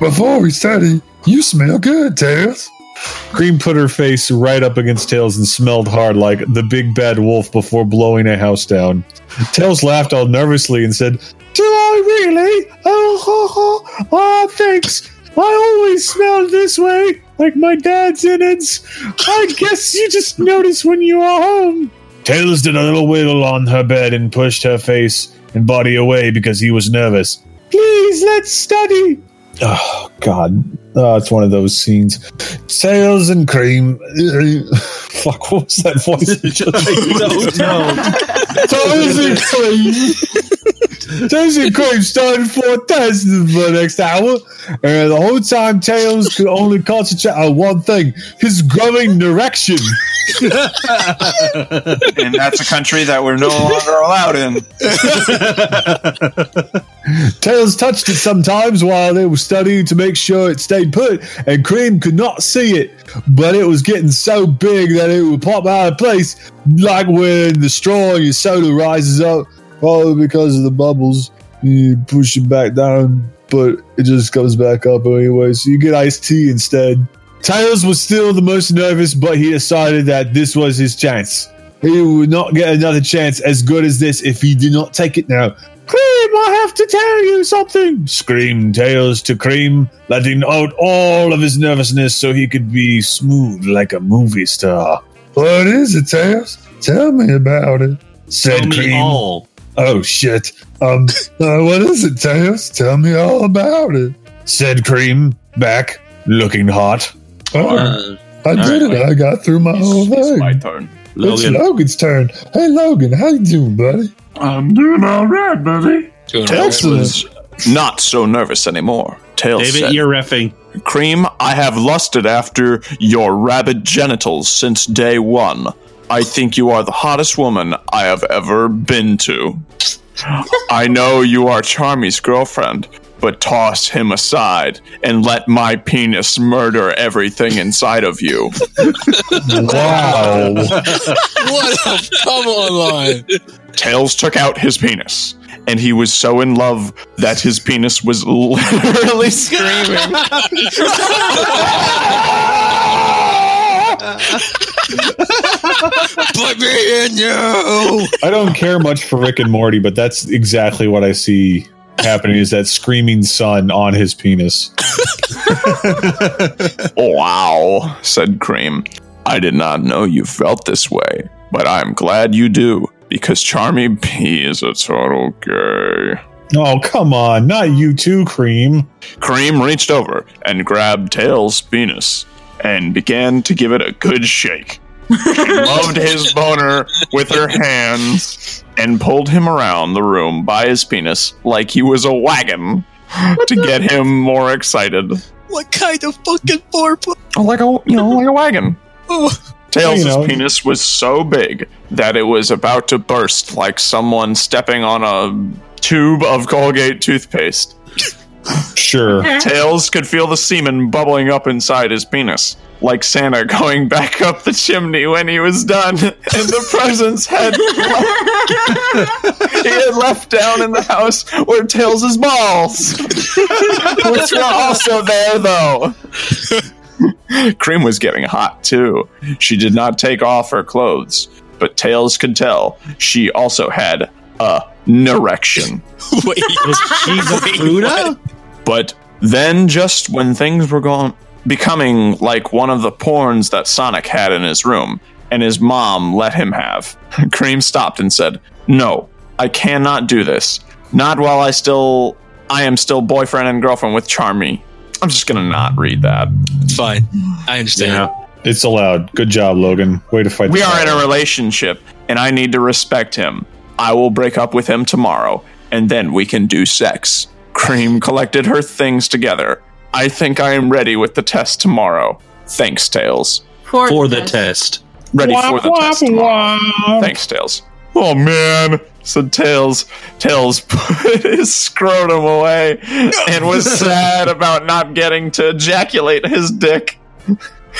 Before we study, you smell good, Tails. Cream put her face right up against Tails and smelled hard like the big bad wolf before blowing a house down. Tails laughed all nervously and said, Do I really? Oh, ho, oh, ho. Oh, oh thanks. I always smelled this way, like my dad's innards. I guess you just notice when you are home. Tails did a little wiggle on her bed and pushed her face and body away because he was nervous. Please, let's study. Oh, God. Oh, it's one of those scenes. Tails and cream. Fuck, what was that voice? Tails and cream. And cream started for test for the next hour. And the whole time, Tails could only concentrate on one thing his growing erection. and that's a country that we're no longer allowed in. Tails touched it sometimes while they were studying to make sure it stayed put, and Cream could not see it, but it was getting so big that it would pop out of place, like when the straw in your soda rises up, probably because of the bubbles. You push it back down, but it just comes back up anyway, so you get iced tea instead. Tails was still the most nervous, but he decided that this was his chance. He would not get another chance as good as this if he did not take it now. Cream, I have to tell you something! screamed Tails to Cream, letting out all of his nervousness so he could be smooth like a movie star. What is it, Tails? Tell me about it, said Tell me Cream. all. Oh shit. Um uh, what is it, Tails? Tell me all about it. Said Cream, back, looking hot. Oh, Uh, I did it. I got through my whole thing. It's my turn. It's Logan's turn. Hey Logan, how you doing, buddy? I'm doing all right, buddy. Doing Tails was not so nervous anymore. Tails David, said, you're refing. Cream, I have lusted after your rabid genitals since day one. I think you are the hottest woman I have ever been to. I know you are Charmy's girlfriend, but toss him aside and let my penis murder everything inside of you. wow. what a come online. Tails took out his penis, and he was so in love that his penis was literally screaming. Put me in you. I don't care much for Rick and Morty, but that's exactly what I see happening is that screaming son on his penis. wow, said Cream. I did not know you felt this way, but I'm glad you do, because Charmy P is a total gay. Oh, come on. Not you too, Cream. Cream reached over and grabbed Tails' penis and began to give it a good shake. She loved his boner with her hands and pulled him around the room by his penis like he was a wagon to get him more excited. What kind of fucking foreplay? Oh, like a you know, like a wagon. Oh, Tails' You know. penis was so big that it was about to burst like someone stepping on a tube of Colgate toothpaste. Sure. Tails could feel the semen bubbling up inside his penis, like Santa going back up the chimney when he was done, and the presents had he had left down in the house were Tails' balls, which were also there though. Cream was getting hot too. She did not take off her clothes, but Tails could tell she also had a erection. wait. She's a Buddha? But then, just when things were going becoming like one of the porns that Sonic had in his room, and his mom let him have, Cream stopped and said, "No, I cannot do this. Not while I still I am still boyfriend and girlfriend with Charmy. I'm just gonna not read that. It's fine. I understand. It's allowed. Good job, Logan. Way to fight. We are in a relationship, and I need to respect him. I will break up with him tomorrow, and then we can do sex. Cream collected her things together. I think I am ready with the test tomorrow. Thanks, Tails. For, For the test. Ready Womp, for the womp, test tomorrow. womp. Thanks, Tails. Oh man, said Tails. Tails put his scrotum away and was sad about not getting to ejaculate his dick.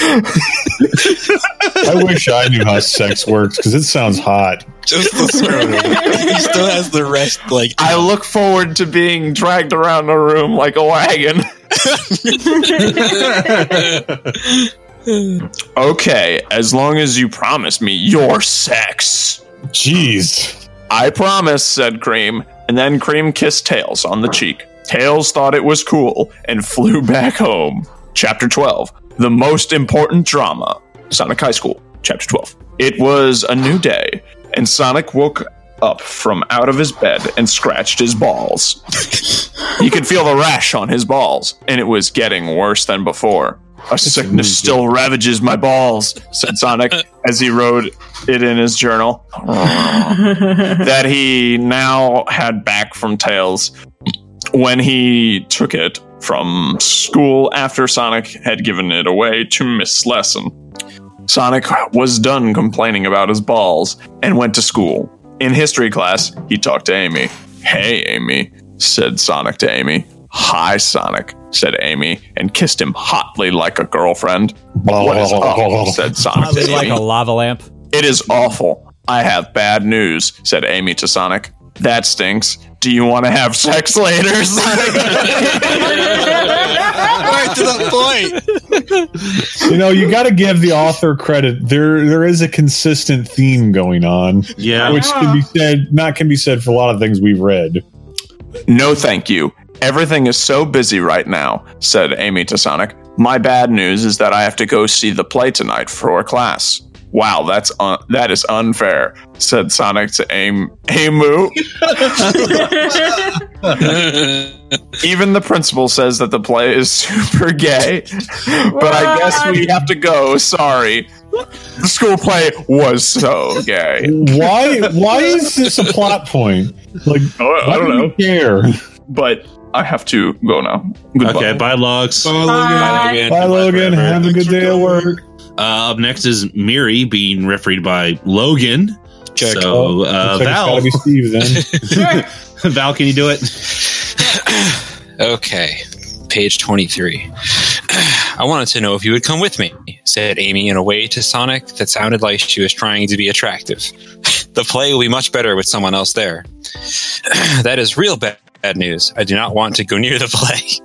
I wish I knew how sex works because it sounds hot. Just the scrotum. he still has the rest. Like I look forward to being dragged around the room like a wagon. okay, as long as you promise me your sex. Jeez. I promise, said Cream, and then Cream kissed Tails on the cheek. Tails thought it was cool and flew back home. Chapter 12 The Most Important Drama. Sonic High School. Chapter 12. It was a new day, and Sonic woke up from out of his bed and scratched his balls. he could feel the rash on his balls, and it was getting worse than before. A sickness still ravages my balls, said Sonic as he wrote it in his journal. that he now had back from Tails when he took it from school after Sonic had given it away to Miss Lesson. Sonic was done complaining about his balls and went to school. In history class, he talked to Amy. Hey, Amy, said Sonic to Amy. Hi, Sonic, said Amy, and kissed him hotly like a girlfriend. What is up? said Sonic to Hotly like a lava lamp. It is awful. I have bad news, said Amy to Sonic. That stinks. Do you want to have sex later, right to the point. You know, you got to give the author credit. There, there is a consistent theme going on. Yeah. which can be said, not can be said for a lot of things we've read. no, thank you. Everything is so busy right now, said Amy to Sonic. My bad news is that I have to go see the play tonight for a class. Wow, that's un- that is unfair," said Sonic to Aim Amu. Even the principal says that the play is super gay, but I guess we have to go. Sorry, the school play was so gay. Why? Why is this a plot point? Like, oh, I don't do know. care? But I have to go now. Goodbye. Okay, bye, logs. Bye. Bye, Logan. Have a good day at work. Uh, up next is Miri being refereed by Logan. Check. So, uh, Looks like it's Val, be Steve then. Val, can you do it? Okay, page 23. I wanted to know if you would come with me, said Amy in a way to Sonic that sounded like she was trying to be attractive. the play will be much better with someone else there. that is real bad news. I do not want to go near the play.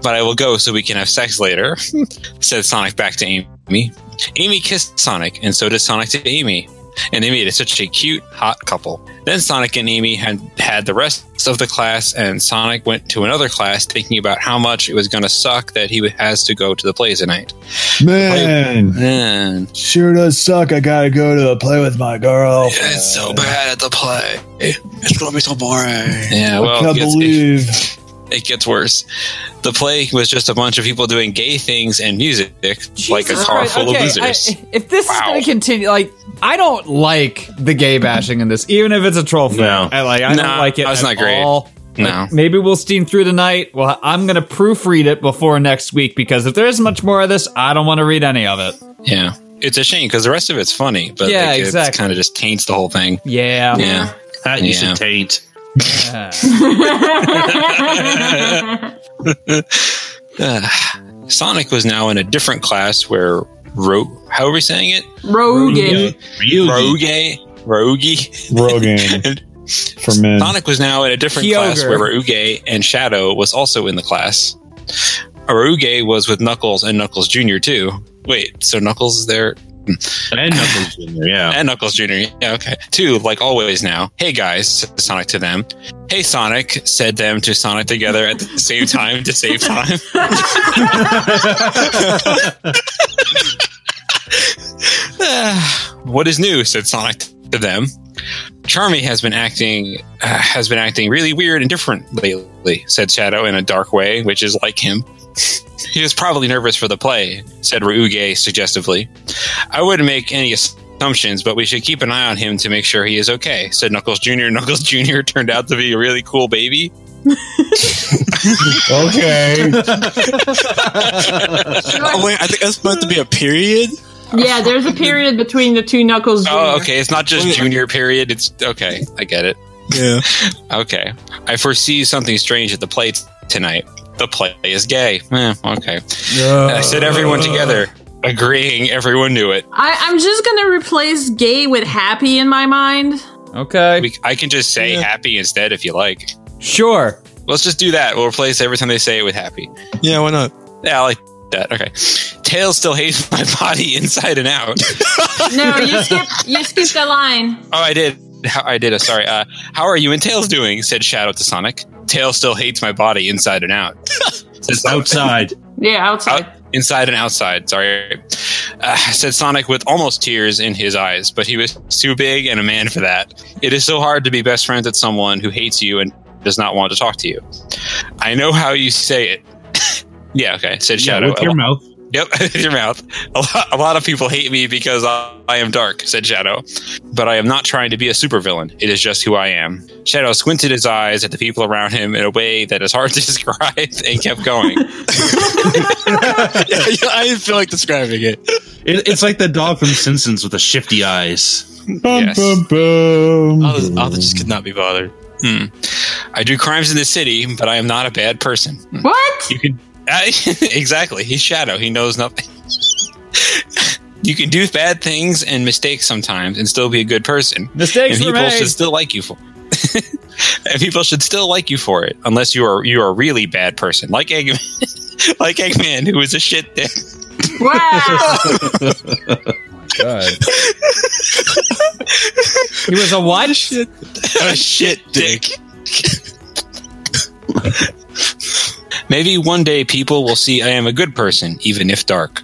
but I will go so we can have sex later, said Sonic back to Amy. Amy Amy kissed Sonic, and so did Sonic to Amy. And they made it such a cute, hot couple. Then Sonic and Amy had had the rest of the class, and Sonic went to another class thinking about how much it was going to suck that he has to go to the play tonight. Man, Man, sure does suck. I gotta go to the play with my girl. it's so bad at the play. It's gonna be so boring. Yeah, I can't it gets, believe. it gets worse. The play was just a bunch of people doing gay things and music, like a car Christ. full Okay, of losers. I- if this is going to continue, like, I don't like the gay bashing in this, even if it's a troll film. No. I like. I No, don't like it. that's at not great. all. No. Like, maybe we'll steam through tonight. Well, I'm going to proofread it before next week because if there is much more of this, I don't want to read any of it. Yeah. It's a shame because the rest of it's funny, but Yeah, like, exactly. it kind of just taints the whole thing. Yeah. Yeah. That you Yeah. should taint. Uh, Sonic was now in a different class where Ro- how are we saying it? Rogan. Rogue. Rogue. Rogan for men. Sonic was now in a different class where Rouge and Shadow was also in the class. Rouge was with Knuckles and Knuckles Jr. too. Wait, so Knuckles is there? And Knuckles Jr., yeah. And Knuckles Jr. Yeah, okay. Two, like always now. Hey guys, Sonic to them. Hey Sonic, said them to Sonic together at the same time to save time. what is new? said Sonic to them. Charmy has been acting uh, has been acting really weird and different lately," said Shadow in a dark way, which is like him. He was probably nervous for the play," said Ryuge suggestively. "I wouldn't make any assumptions, but we should keep an eye on him to make sure he is okay," said Knuckles Jr. Knuckles Jr. turned out to be a really cool baby. okay. oh wait, I think that's meant to be a period. Yeah, there's a period between the two Knuckles. Oh, okay. It's not just junior period. It's okay. I get it. Yeah. Okay. I foresee something strange at the plate tonight. The play is gay. Eh, okay. I said everyone together, agreeing everyone knew it. I, I'm just gonna replace gay with happy in my mind. Okay. We, I can just say happy instead if you like. Sure. Let's just do that. We'll replace every time they say it with happy. Yeah, why not? Yeah, I like that. Okay. Tail still hates my body inside and out. No, you skip you skipped a line. Oh, I did. How, I did. Uh, sorry. Uh, how are you and Tails doing? Said Shadow to Sonic. Tails still hates my body inside and out. Says outside. Yeah, outside. inside and outside. Sorry. Uh, said Sonic with almost tears in his eyes, but he was too big and a man for that. It is so hard to be best friends with someone who hates you and does not want to talk to you. I know how you say it. yeah. Okay. Said Yeah, Shadow. with your mouth. Yep, with your mouth. A lot, a lot of people hate me because I, I am dark, said Shadow. But I am not trying to be a supervillain. It is just who I am. Shadow squinted his eyes at the people around him in a way that is hard to describe and kept going. yeah, yeah, I didn't feel like describing it. It, it's like the dog from Simpsons with the shifty eyes. Yes. Others, others just could not be bothered. Hmm. I do crimes in the city, but I am not a bad person. What? You can exactly. He's Shadow. He knows nothing. you can do bad things and mistakes sometimes, and still be a good person. Mistakes and were people made. should still like you for. and people should still like you for it, unless you are you are a really bad person, like Eggman, like Eggman, who is a shit dick. Wow. Oh my god. he was a what? a shit dick. Maybe one day people will see I am a good person, even if dark.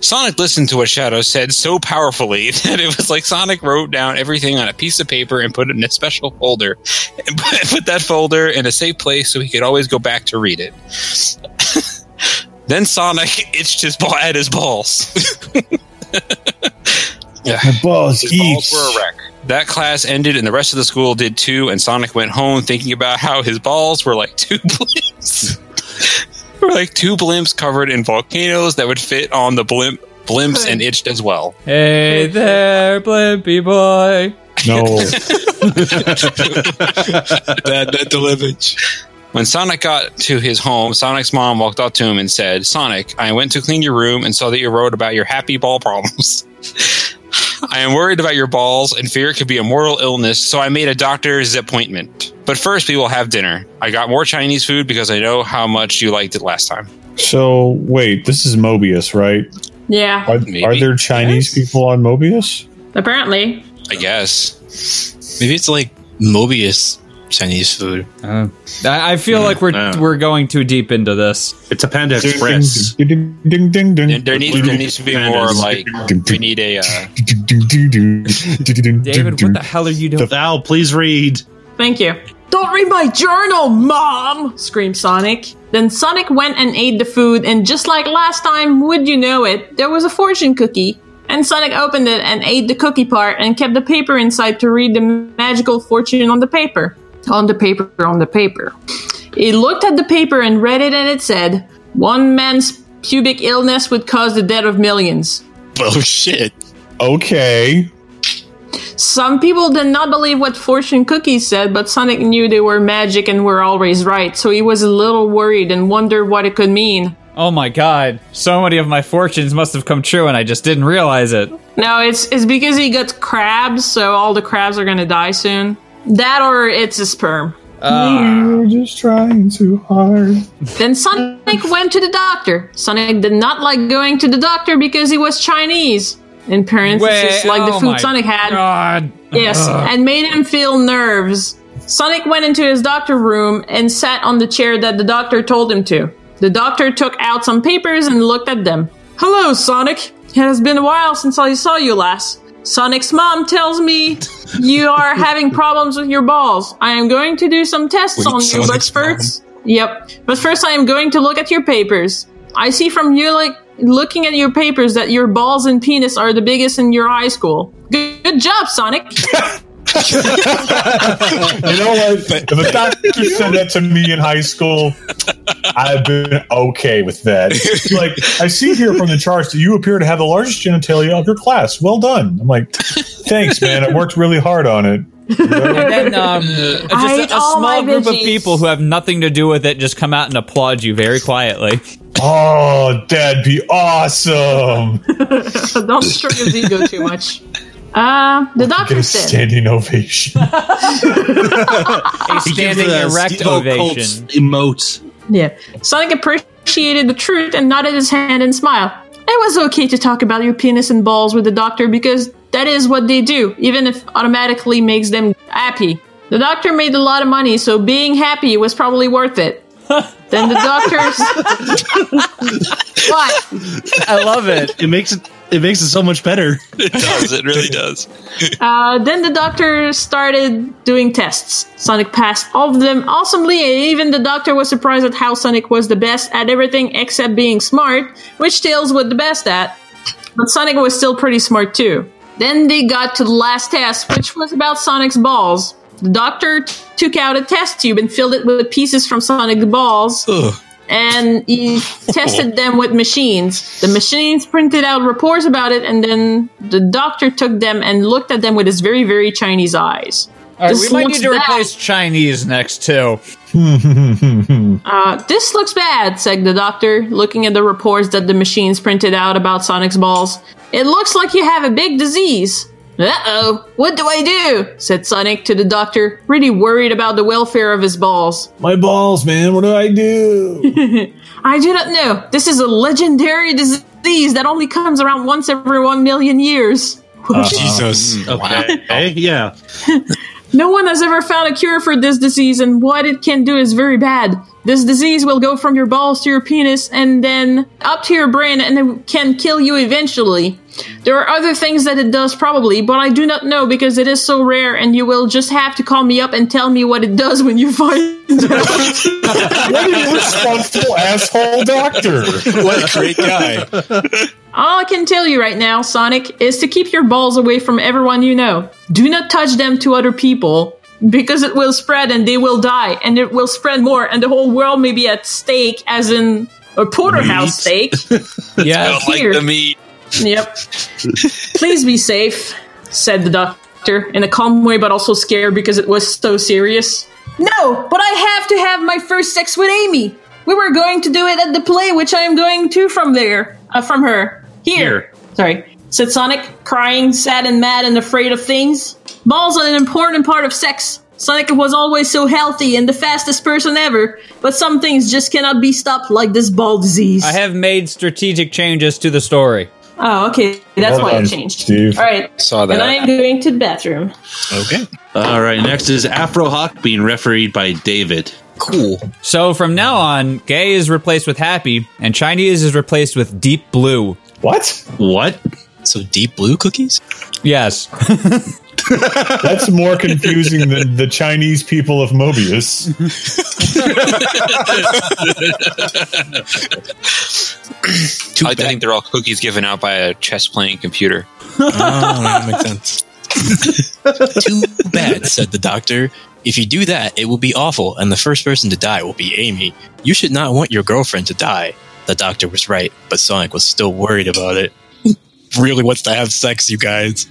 Sonic listened to what Shadow said so powerfully that it was like Sonic wrote down everything on a piece of paper and put it in a special folder. And put that folder in a safe place so he could always go back to read it. then Sonic itched his ball at his balls. yeah. My balls His balls were a wreck. That class ended, and the rest of the school did too. And Sonic went home thinking about how his balls were like two blimps, were like two blimps covered in volcanoes that would fit on the blimp blimps and itched as well. Hey there, Blimpy boy. No. Bad mental image. When Sonic got to his home, Sonic's mom walked up to him and said, "Sonic, I went to clean your room and saw that you wrote about your happy ball problems." I am worried about your balls and fear it could be a mortal illness, so I made a doctor's appointment. But first, we will have dinner. I got more Chinese food because I know how much you liked it last time. So wait, this is Mobius, right? Yeah. Are, are there Chinese people on Mobius? Apparently. I guess. Maybe it's like Mobius Chinese food. Uh, I, I feel like we're Yeah. we're going too deep into this. It's a Panda Express. Ding ding ding ding ding. There, there needs, there needs to be more like we need a. Uh, David, what the hell are you doing? Val, please read. Thank you. Don't read my journal, Mom! screamed Sonic. Then Sonic went and ate the food, and just like last time, would you know it, there was a fortune cookie. And Sonic opened it and ate the cookie part and kept the paper inside to read the magical fortune on the paper. On the paper, on the paper. He looked at the paper and read it, and it said, One man's pubic illness would cause the death of millions. Oh shit. Okay. Some people did not believe what fortune cookies said, but Sonic knew they were magic and were always right, so he was a little worried and wondered what it could mean. Oh my god. So many of my fortunes must have come true and I just didn't realize it. No, it's it's because he got crabs, so all the crabs are gonna die soon. That or it's a sperm. Ah. You're just trying too hard. Then Sonic went to the doctor. Sonic did not like going to the doctor because he was Chinese. In parentheses, Wait, like the oh food Sonic had. God. Yes, Ugh. and made him feel nerves. Sonic went into his doctor room and sat on the chair that the doctor told him to. The doctor took out some papers and looked at them. Hello, Sonic. It has been a while since I saw you last. Sonic's mom tells me you are having problems with your balls. I am going to do some tests Wait, on you, but Sonic's first, yep. But first, I am going to look at your papers. I see from you like looking at your papers that your balls and penis are the biggest in your high school. Good, good job, Sonic. you know what? If a doctor said that to me in high school, I've been okay with that. Like, I see here from the charts that you appear to have the largest genitalia of your class. Well done. I'm like, thanks, man. I worked really hard on it. And then um, just I a, ate a small group of people who have nothing to do with it just come out and applaud you very quietly. Oh, that'd be awesome. Don't stroke his ego too much. Uh, the Get doctor a said. standing ovation. A He standing erect Steve O. Ovation. Emote. Yeah. Sonic appreciated the truth and nodded his hand and smiled. It was okay to talk about your penis and balls with the doctor because that is what they do, even if automatically makes them happy. The doctor made a lot of money, so being happy was probably worth it. then the doctors. what? I love it. It makes it. It makes it so much better. It does. It really does. Uh, then the doctor started doing tests. Sonic passed all of them awesomely, and even the doctor was surprised at how Sonic was the best at everything except being smart, which Tails was the best at. But Sonic was still pretty smart too. Then they got to the last test, which was about Sonic's balls. The doctor t- took out a test tube and filled it with pieces from Sonic's balls. And he tested them with machines. The machines printed out reports about it, and then the doctor took them and looked at them with his very, very Chinese eyes. All right, This we might need to bad. replace Chinese next too. Uh, this looks bad, said the doctor, looking at the reports that the machines printed out about Sonic's balls. It looks like you have a big disease. Uh oh, what do I do? said Sonic to the doctor, really worried about the welfare of his balls. My balls, man. What do I do? I do not know. This is a legendary disease that only comes around once every one million years. Jesus. Okay. yeah. No one has ever found a cure for this disease, and what it can do is very bad. This disease will go from your balls to your penis and then up to your brain, and it can kill you eventually. There are other things that it does, probably, but I do not know because it is so rare, and you will just have to call me up and tell me what it does when you find out. what an irresponsible asshole doctor. What a great guy. All I can tell you right now, Sonic, is to keep your balls away from everyone you know. Do not touch them to other people because it will spread and they will die and it will spread more and the whole world may be at stake as in a porterhouse steak. Yeah. I like the meat. Yep. Please be safe, said the doctor in a calm way but also scared because it was so serious. No, but I have to have my first sex with Amy. We were going to do it at the play, which I am going to from there, uh, from her. Here. Sorry, said Sonic, crying, sad and mad and afraid of things. Balls are an important part of sex. Sonic was always so healthy and the fastest person ever, but some things just cannot be stopped, like this ball disease. I have made strategic changes to the story. Oh, okay. That's Well why done, it changed. Steve. All right. Saw that. And. I am going to the bathroom. Okay. All right. Next is Afro Hawk being refereed by David. Cool. So from now on, gay is replaced with happy, and Chinese is replaced with deep blue. What? What? So deep blue cookies? Yes. That's more confusing than the Chinese people of Mobius. Too I bad. think they're all cookies given out by a chess playing computer. Oh, that makes sense. Too bad, said the doctor. If you do that, it will be awful, and the first person to die will be Amy. You should not want your girlfriend to die. The doctor was right, but Sonic was still worried about it. Really wants to have sex, you guys.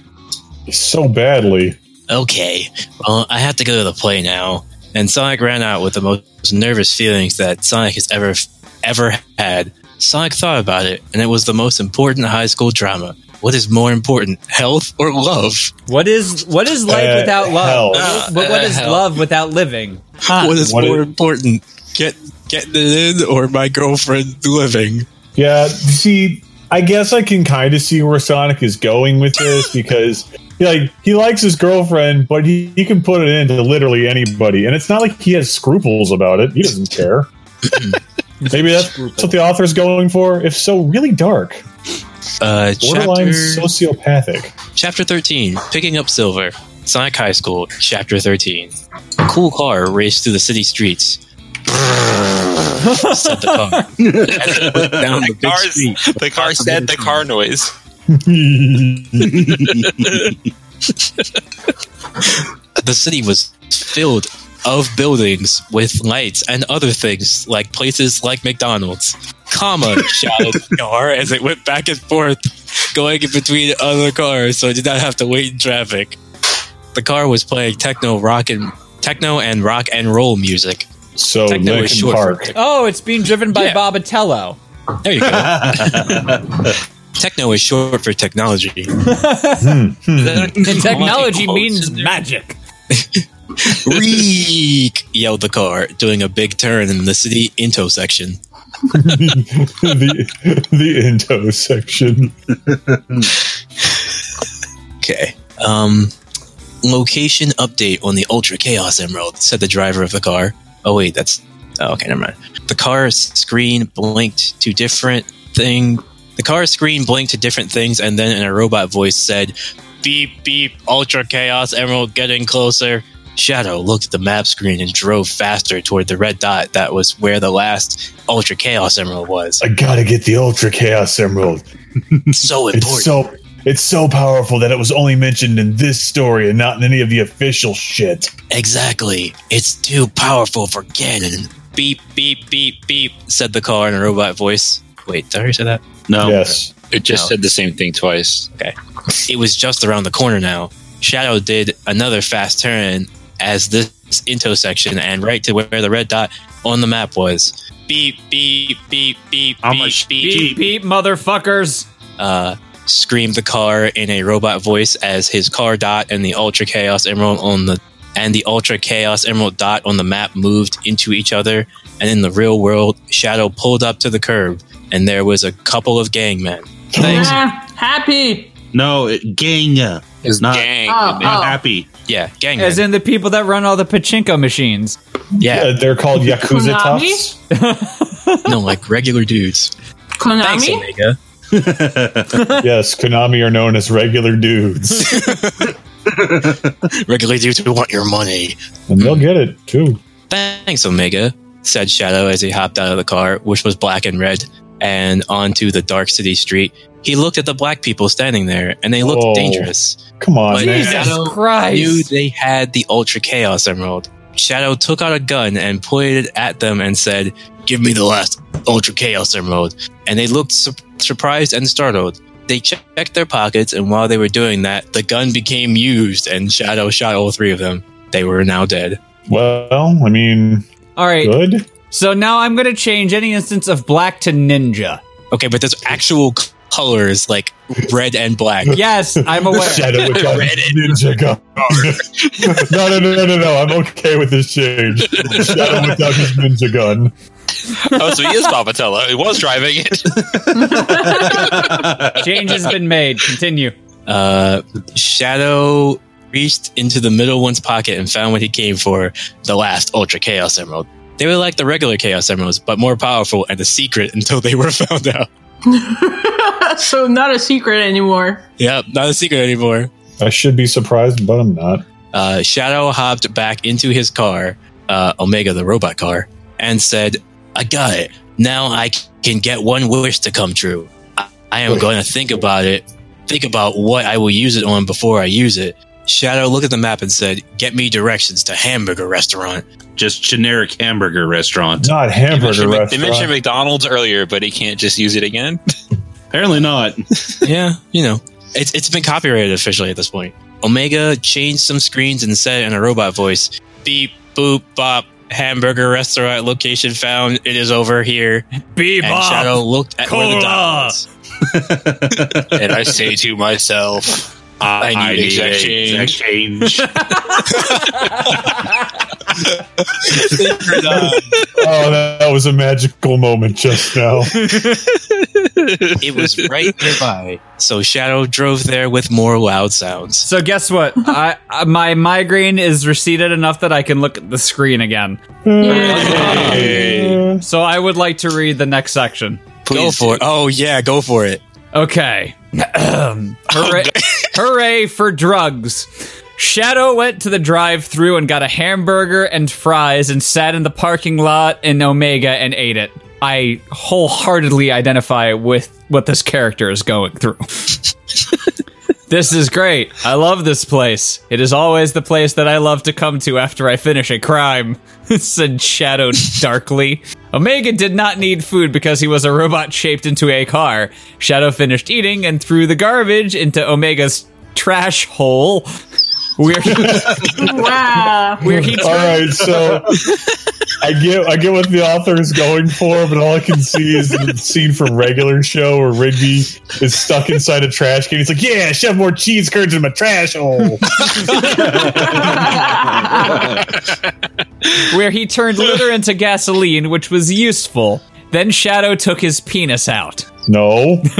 so badly. Okay, well, I have to go to the play now. And Sonic ran out with the most nervous feelings that Sonic has ever ever had. Sonic thought about it, and it was the most important high school drama. What is more important, health or love? What is what is life Uh, without love? hell. What- what Uh, is hell. love without living? What is What more is- important, get getting it in or my girlfriend living? Yeah, see, I guess I can kind of see where Sonic is going with this because, like, he likes his girlfriend, but he, he can put it into literally anybody, and it's not like he has scruples about it. He doesn't care. Maybe that's what the author's going for. If so, really dark. Uh, Borderline chapter, sociopathic. chapter 13 Picking Up Silver. Sonic High School, Chapter 13. A cool car raced through the city streets. Said the car. As it went down the The, car's- the car said the car noise. the city was filled of buildings with lights and other things like places like McDonald's. Comma shouted the car as it went back and forth, going in between other cars, so it did not have to wait in traffic. The car was playing techno rock and techno and rock and roll music. So techno is Park. Oh, it's being driven by Yeah. Bobatello. there you go. techno is short for technology. Hmm, hmm, hmm. And technology means magic. Reek! yelled the car, doing a big turn in the city intersection. the the into section. Okay. Um, location update on the Ultra Chaos Emerald, said the driver of the car. Oh, wait, that's. Oh, okay, never mind. The car screen blinked to different thing. The car screen blinked to different things, and then in a robot voice said, Beep, beep, Ultra Chaos Emerald getting closer. Shadow looked at the map screen and drove faster toward the red dot that was where the last Ultra Chaos Emerald was. I gotta get the Ultra Chaos Emerald. so important. It's so it's so powerful that it was only mentioned in this story and not in any of the official shit. Exactly. It's too powerful for canon. Beep, beep, beep, beep, said the car in a robot voice. Wait, did I already say that? No. Yes. It just No. said the same thing twice. Okay. It was just around the corner now. Shadow did another fast turn as this intersection and right to where the red dot on the map was. Beep, beep, beep, beep, How beep, much beep, Beep, beep, motherfuckers. uh, screamed the car in a robot voice as his car dot and the Ultra Chaos Emerald on the and the Ultra Chaos Emerald dot on the map moved into each other. And in the real world, Shadow pulled up to the curb, and there was a couple of gangmen. Thanks. Ah, happy. No, it, gang. Is not, gang. Oh, not oh. happy. Yeah, gang. As in the people that run all the pachinko machines. yeah, Uh, they're called Yakuza Konami? toughs. no, like regular dudes. Thanks, Omega. yes, Konami are known as regular dudes. Regular dudes who want your money. and they'll get it too. Thanks, Omega, said Shadow as he hopped out of the car, which was black and red, and onto the dark city street. He looked at the black people standing there, and they looked Oh, dangerous. Come on, But man. Shadow Christ. knew they had the Ultra Chaos Emerald. Shadow took out a gun and pointed it at them and said, Give me the last Ultra Chaos Emerald. And they looked su- surprised and startled. They checked their pockets, and while they were doing that, the gun became used, and Shadow shot all three of them. They were now dead. Well, I mean, All right. good. So now I'm going to change any instance of black to ninja. Okay, but there's actual colors like red and black. Yes, I'm aware. Shadow without his ninja gun. no, no, no, no, no, no. I'm okay with this change. Shadow without his ninja gun. Oh, so he is Bobatello. He was driving it. Change has been made. Continue. Uh, Shadow reached into the middle one's pocket and found what he came for the last Ultra Chaos Emerald. They were like the regular Chaos Emeralds, but more powerful and a secret until they were found out. so not a secret anymore. Yep, not a secret anymore. I should be surprised, but I'm not. Uh, Shadow hopped back into his car, uh, Omega, the robot car, and said, I got it. Now I can get one wish to come true. I, I am going to think about it, think about what I will use it on before I use it. Shadow looked at the map and said, Get me directions to hamburger restaurant. Just generic hamburger restaurant. Not hamburger mentioned, they restaurant. mentioned McDonald's earlier, but he can't just use it again. Apparently not. yeah, you know, it's, it's been copyrighted officially at this point. Omega changed some screens and said in a robot voice, Beep, boop, bop, hamburger restaurant location found. It is over here. Beep, and Shadow looked at where the dot was. and I say to myself, I, I need need exact a change. change. Um, oh, that, that was a magical moment just now. it was right nearby. So Shadow drove there with more loud sounds. So guess what? I, I my migraine is receded enough that I can look at the screen again. So I would like to read the next section. go for it. Oh yeah, go for it. Okay. Hooray, oh, hooray for drugs. Shadow went to the drive through and got a hamburger and fries and sat in the parking lot in Omega and ate it. I wholeheartedly identify with what this character is going through. this is great. I love this place. It is always the place that I love to come to after I finish a crime, said Shadow darkly. Omega did not need food because he was a robot shaped into a car. Shadow finished eating and threw the garbage into Omega's trash hole. Where he, wow. where he all right, so I get I get what the author is going for, but all I can see is the scene from regular show where Rigby is stuck inside a trash can. He's like, "Yeah, shove more cheese curds in my trash hole." where he turned litter into gasoline, which was useful. Then Shadow took his penis out. No.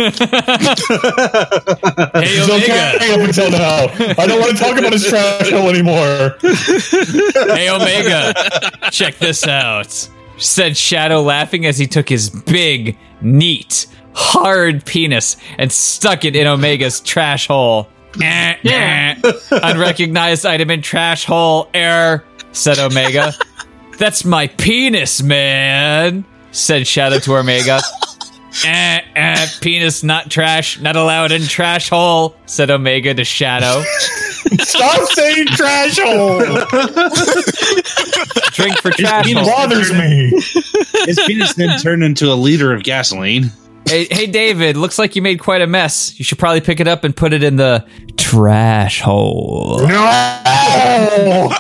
Hey, It's Omega. okay up until now. I don't want to talk about his trash hole anymore. Hey, Omega, check this out, said Shadow, laughing as he took his big, neat, hard penis and stuck it in Omega's trash hole. Eh, eh. Unrecognized item in trash hole. Error, said Omega. That's my penis, man, said Shadow to Omega. Eh, eh, penis not trash, not allowed in trash hole, said Omega to Shadow. Stop saying trash hole. Drink for trash It hole. bothers me. His penis then turned into a liter of gasoline. Hey, hey, David, looks like you made quite a mess. You should probably pick it up and put it in the trash hole. No!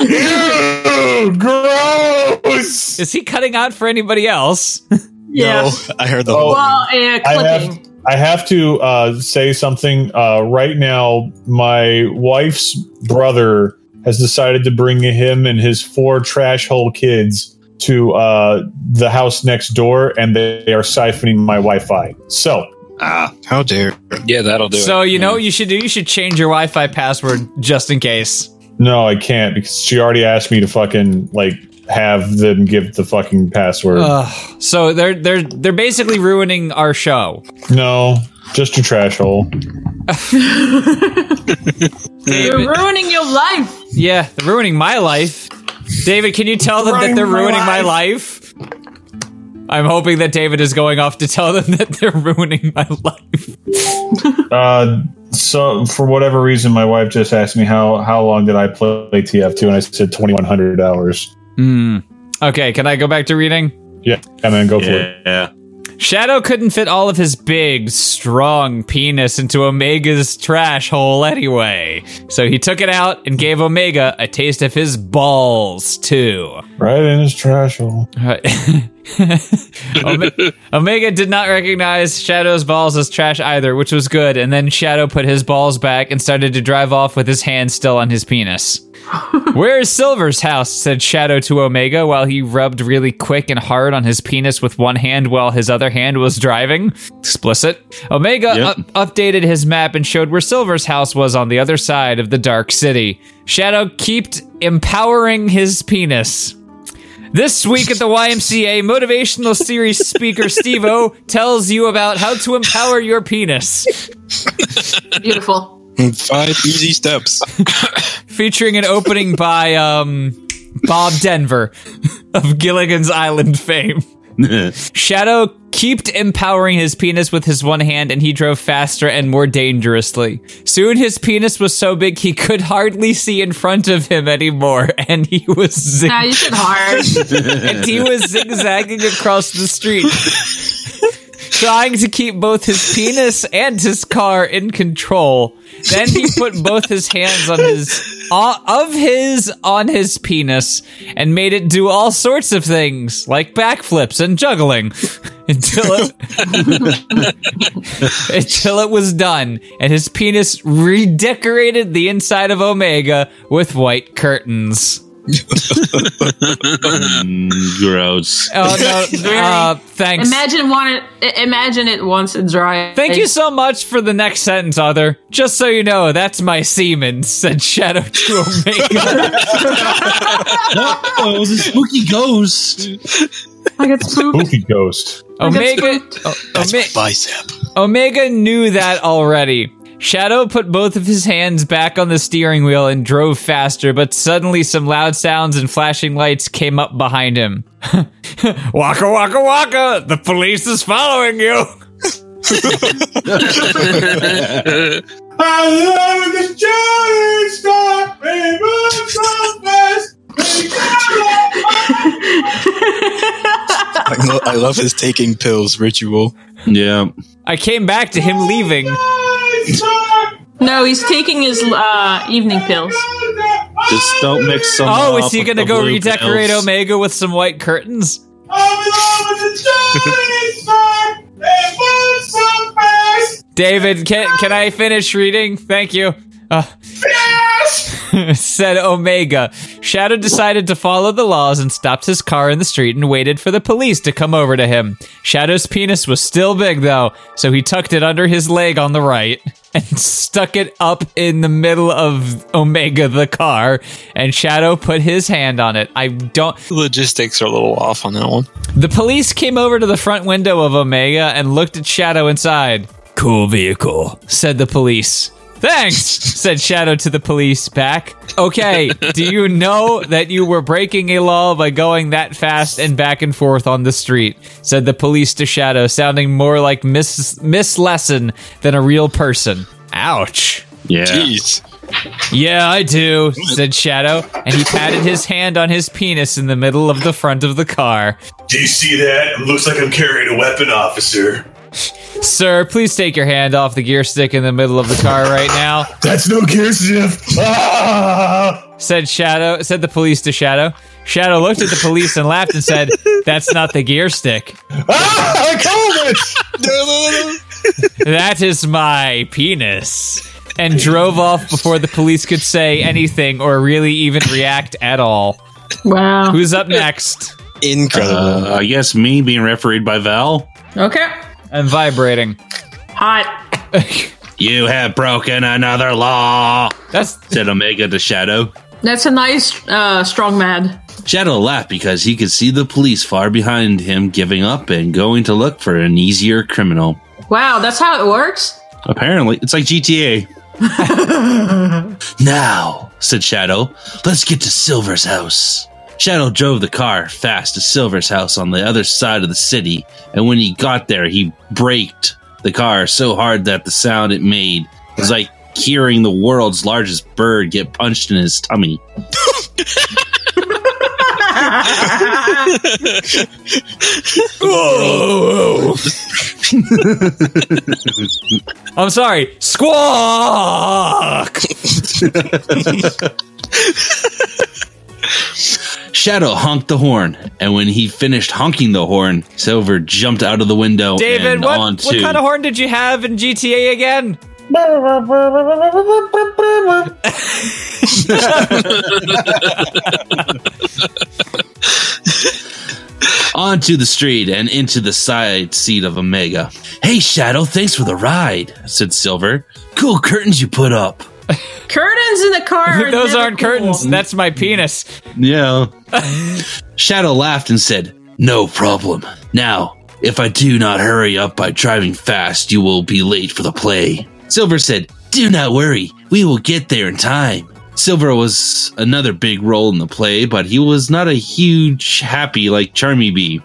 Ew, gross! Is he cutting out for anybody else? Yeah. I heard the Oh, whole. Well, yeah, I clipping. have, I have to uh, say something. Uh, right now, my wife's brother has decided to bring him and his four trash hole kids to uh, the house next door, and they are siphoning my Wi-Fi. So, Ah, how dare! Yeah, that'll do so it. you know what you should do? You should change your Wi-Fi password just in case. no, I can't because she already asked me to fucking like have them give the fucking password. Ugh. so they're they're they're basically ruining our show. no, just a trash hole. You're ruining your life. Yeah, they're ruining my life. David, can you tell them that they're Ruining ruining my my life? I'm hoping that David is going off to tell them that they're ruining my life. Uh, so for whatever reason, my wife just asked me how how long did I play TF2, and I said twenty one hundred hours. Hmm. Okay, can I go back to reading? Yeah, and then go for it. Yeah. Shadow couldn't fit all of his big, strong penis into Omega's trash hole anyway. So he took it out and gave Omega a taste of his balls, too. Right in his trash hole. Ome- Omega did not recognize Shadow's balls as trash either, which was good. And then Shadow put his balls back and started to drive off with his hand still on his penis. Where is Silver's house? said Shadow to Omega while he rubbed really quick and hard on his penis with one hand while his other hand was driving. Explicit. Omega Yep. up- updated his map and showed where Silver's house was on the other side of the dark city. Shadow kept empowering his penis. This week at the YMCA, motivational series speaker Stevo tells you about how to empower your penis, Beautiful. Five easy steps. featuring an opening by um, Bob Denver of Gilligan's Island fame. Shadow kept empowering his penis with his one hand and he drove faster and more dangerously. Soon his penis was so big he could hardly see in front of him anymore and he was zig- you said hard. and he was zigzagging across the street. Trying to keep both his penis and his car in control. Then he put both his hands on his of his on his penis and made it do all sorts of things like backflips and juggling until it until it was done and his penis redecorated the inside of Omega with white curtains. Mm, gross. Oh no! Uh, thanks. Imagine one. i- Imagine it once it dries. Thank you so much for the next sentence, Arthur. Just so you know, that's my semen, said Shadow to Omega. oh, it was a spooky ghost. I got spooked. Spooky ghost. Omega, spooked. oh, That's Ome- my bicep. Omega knew that already. Shadow put both of his hands back on the steering wheel and drove faster, but suddenly some loud sounds and flashing lights came up behind him. waka waka waka! The police is following you! I love the giant star, baby, so fast. I, lo- I love his taking pills ritual. Yeah. I came back to him leaving. No, he's taking his uh, evening pills. Just don't mix some. Oh, is he gonna go redecorate pills. Omega with some white curtains? David, can can I finish reading? Thank you. Uh, said Omega. Shadow decided to follow the laws and stopped his car in the street and waited for the police to come over to him. Shadow's penis was still big though, so he tucked it under his leg on the right and stuck it up in the middle of Omega the car, and Shadow put his hand on it. I don't Logistics are a little off on that one. the police came over to the front window of Omega and looked at Shadow inside. Cool vehicle, said the police. Thanks, said Shadow to the police back. Okay, do you know that you were breaking a law by going that fast and back and forth on the street? said the police to Shadow, sounding more like Miss Miss Lesson than a real person. Ouch. Yeah. Jeez. Yeah, I do, said Shadow, and he patted his hand on his penis in the middle of the front of the car. Do you see that? It looks like I'm carrying a weapon, officer. Sir, please take your hand off the gear stick in the middle of the car right now. That's no gear shift. Ah! Said Shadow. Said the police to Shadow. Shadow looked at the police and laughed and said, "That's not the gear stick. Ah, I called it. That is my penis." And drove off before the police could say anything or really even react at all. Wow. Who's up next? Incredible. Uh, I guess me being refereed by Val. Okay. I'm vibrating. Hot. You have broken another law. That's said Omega to Shadow. That's a nice uh, strong mad. Shadow laughed because he could see the police far behind him giving up and going to look for an easier criminal. Wow, that's how it works? Apparently, it's like GTA. now, said Shadow, let's get to Silver's house. Shadow drove the car fast to Silver's house on the other side of the city, and when he got there, he braked the car so hard that the sound it made was like hearing the world's largest bird get punched in his tummy. I'm sorry. Squawk. Shadow honked the horn, and when he finished honking the horn, Silver jumped out of the window David, and what, onto. what kind of horn did you have in GTA again? onto the street and into the side seat of Omega. Hey, Shadow, thanks for the ride, said Silver. Cool curtains you put up. Curtains in the car. are Those never aren't cool. curtains. That's my penis. Yeah. Shadow laughed and said, No problem. Now, if I do not hurry up by driving fast, you will be late for the play. Silver said, Do not worry. We will get there in time. Silver was another big role in the play, but he was not a huge happy like Charmy Bee.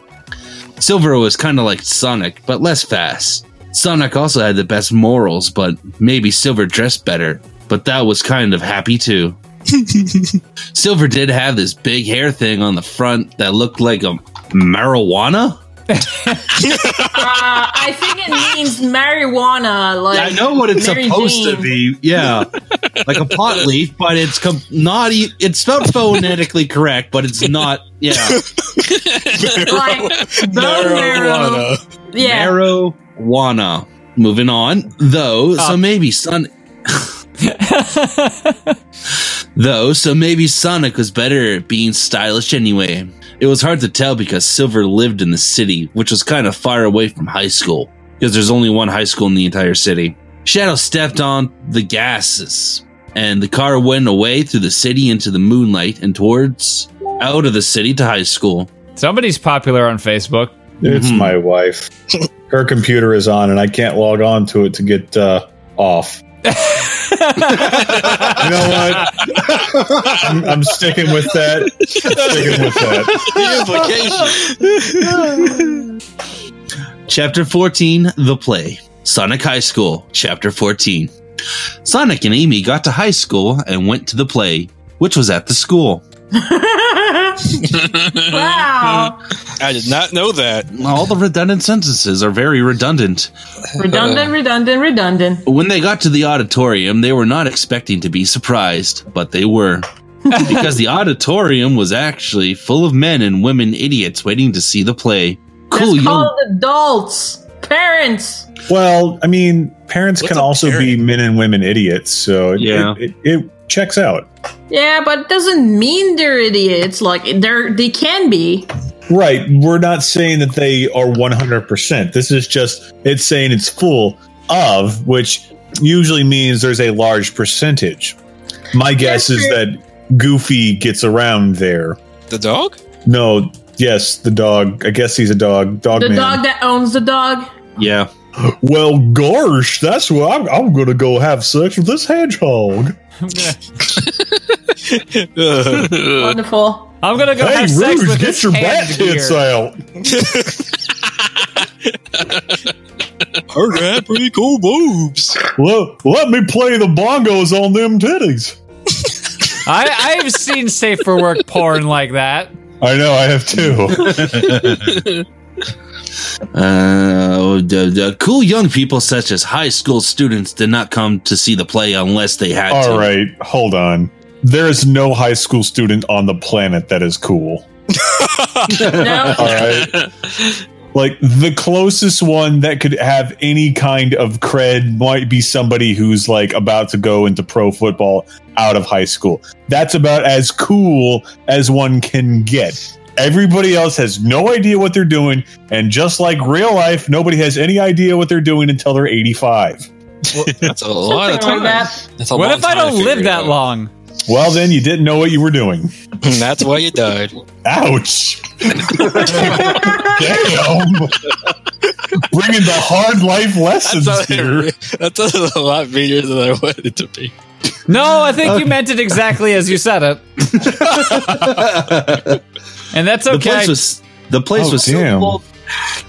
Silver was kind of like Sonic, but less fast. Sonic also had the best morals, but maybe Silver dressed better, but that was kind of happy too. Silver did have this big hair thing on the front that looked like a marijuana. Uh, I think it means marijuana. Like I know what it's Mary supposed Jane. to be. Yeah, like a pot leaf, but it's com- not. E- it's spelled phonetically correct, but it's not. Yeah, like bone marrow. Yeah. marijuana. Moving on, though. So maybe Son. Though, so maybe Sonic was better at being stylish anyway. It was hard to tell because Silver lived in the city, which was kind of far away from high school, because there's only one high school in the entire city. Shadow stepped on the gases, and the car went away through the city into the moonlight and towards out of the city to high school. Somebody's popular on Facebook. It's Mhm. my wife. her computer is on, and I can't log on to it to get uh, off. You know what? I'm, I'm sticking with that. Sticking with that. The implication. Chapter 14 The Play Sonic High School, Chapter 14. Sonic and Amy got to high school and went to the play, which was at the school. wow. I did not know that. All the redundant sentences are very redundant. Redundant, uh, redundant, redundant. When they got to the auditorium, they were not expecting to be surprised, but they were. because the auditorium was actually full of men and women idiots waiting to see the play. Cool, It's young called adults, parents. Well, I mean, parents What's can a also be men and women idiots, so it, Yeah. it, it, it checks out. Yeah, but it doesn't mean they're idiots. Like they're they can be. Right. We're not saying that they are 100%. This is just, it's saying it's full of, which usually means there's a large percentage. My guess is that Goofy gets around there. The dog? No, yes, the dog. I guess he's a dog. Dog the man. dog that owns the dog. Yeah. Well, gosh, that's why I'm, I'm going to go have sex with this hedgehog. Wonderful. I'm gonna go hey, have sex Rouge, with get this your hand bat tits out. Her had pretty cool boobs. Let, let me play the bongos on them titties. I, I've seen safe for work porn like that. I know, I have too. Uh, the, the cool young people such as high school students did not come to see the play unless they had to. All right, hold on. There is no high school student on the planet that is cool. No. All right. Like the closest one that could have any kind of cred might be somebody who's like about to go into pro football out of high school. That's about as cool as one can get. Everybody else has no idea what they're doing, and just like real life, nobody has any idea what they're doing until they're 85. That's a lot of time. like that. That's a What if I time to don't live that out. long? Well, then you didn't know what you were doing. That's why you died. Ouch. Damn. Bringing the hard life lessons That's a, here. that's a lot meaner than I wanted it to be. No, I think you meant it exactly as you said it. and that's The okay. place was the place Oh, was so full.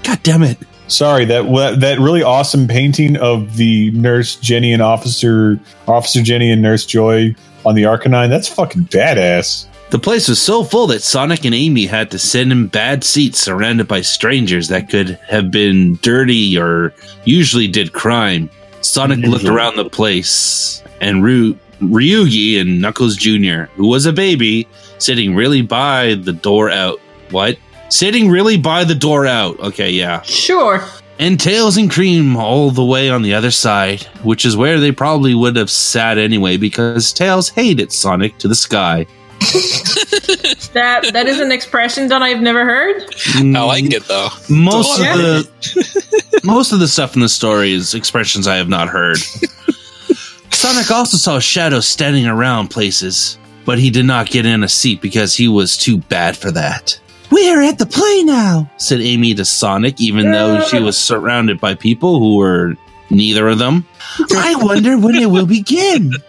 God damn it! Sorry that that really awesome painting of the nurse Jenny and Officer Officer Jenny and Nurse Joy on the Arcanine. That's fucking badass. The place was so full that Sonic and Amy had to sit in bad seats surrounded by strangers that could have been dirty or usually did crime. Sonic looked around the place and Ru- Ryugi and Knuckles Jr., who was a baby, sitting really by the door out. What? Sitting really by the door out. Okay, yeah. Sure. And Tails and Cream all the way on the other side, which is where they probably would have sat anyway because Tails hated Sonic to the sky. That that is an expression that I've never heard. Mm. I like it though. Most of the most of the stuff in the story is expressions I have not heard. Sonic also saw shadows standing around places, but he did not get in a seat because he was too bad for that. We are at the play now, said Amy to Sonic, even though she was surrounded by people who were neither of them. I wonder when it will begin.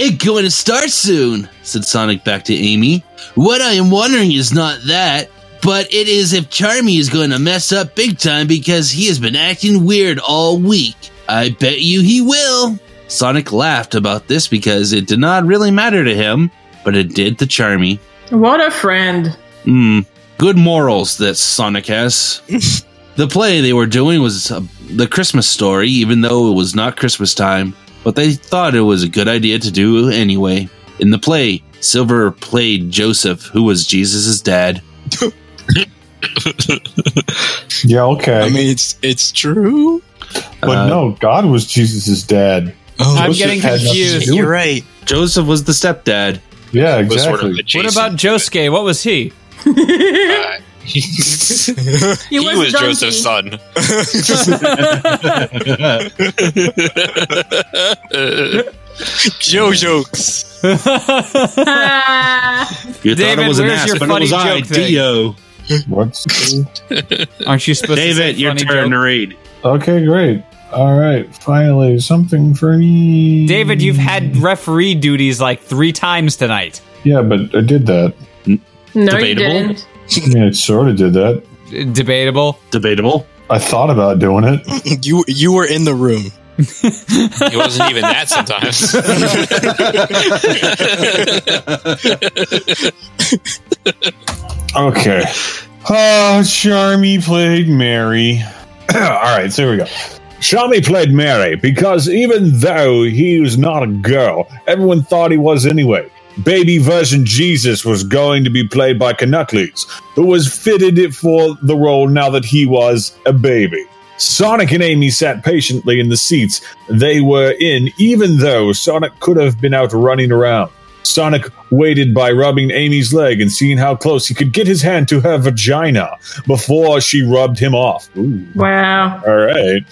It's going to start soon, said Sonic back to Amy. What I am wondering is not that, but it is if Charmy is going to mess up big time because he has been acting weird all week. I bet you he will. Sonic laughed about this because it did not really matter to him, but it did to Charmy. What a friend. Hmm. Good morals that Sonic has. the play they were doing was uh, the Christmas story, even though it was not Christmas time, but they thought it was a good idea to do anyway. In the play, Silver played Joseph, who was Jesus' dad. Yeah, okay. I mean, it's it's true. but uh, no, God was Jesus' dad. Oh, I'm Joseph getting had nothing to confused. you're right. Joseph was the stepdad. Yeah, was sort of exactly. what about Josuke? What was he? Uh, he, He was was. Joseph's son. Joe jokes. You David, thought it was an where's ass, your but it funny was I, joke thing? Dio. What's Aren't you supposed to say David, your funny turn joke? to read. Okay, great. All right, finally something for me. David, you've had referee duties like three times tonight. Yeah, but I did that. No, you didn't. I mean, I sort of did that. Debatable. Debatable. I thought about doing it. you you were in the room. It wasn't even that sometimes. Okay. Oh, Charmy played Mary. All right, so here we go. Charmy played Mary because even though he was not a girl, everyone thought he was anyway. Baby version Jesus was going to be played by Knuckles, who was fitted for the role now that he was a baby. Sonic and Amy sat patiently in the seats they were in, even though Sonic could have been out running around. Sonic waited by rubbing Amy's leg and seeing how close he could get his hand to her vagina before she rubbed him off. Ooh. Wow. All right.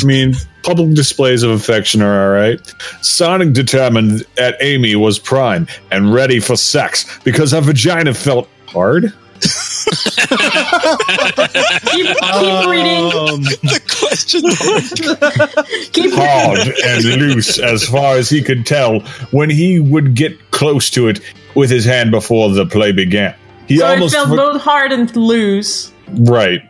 I mean, public displays of affection are all right. Sonic determined that Amy was prime and ready for sex because her vagina felt hard. Keep, keep um, reading. the question mark. keep hard and loose as far as he could tell when he would get close to it with his hand before the play began. He so it almost felt for- both hard and loose. right.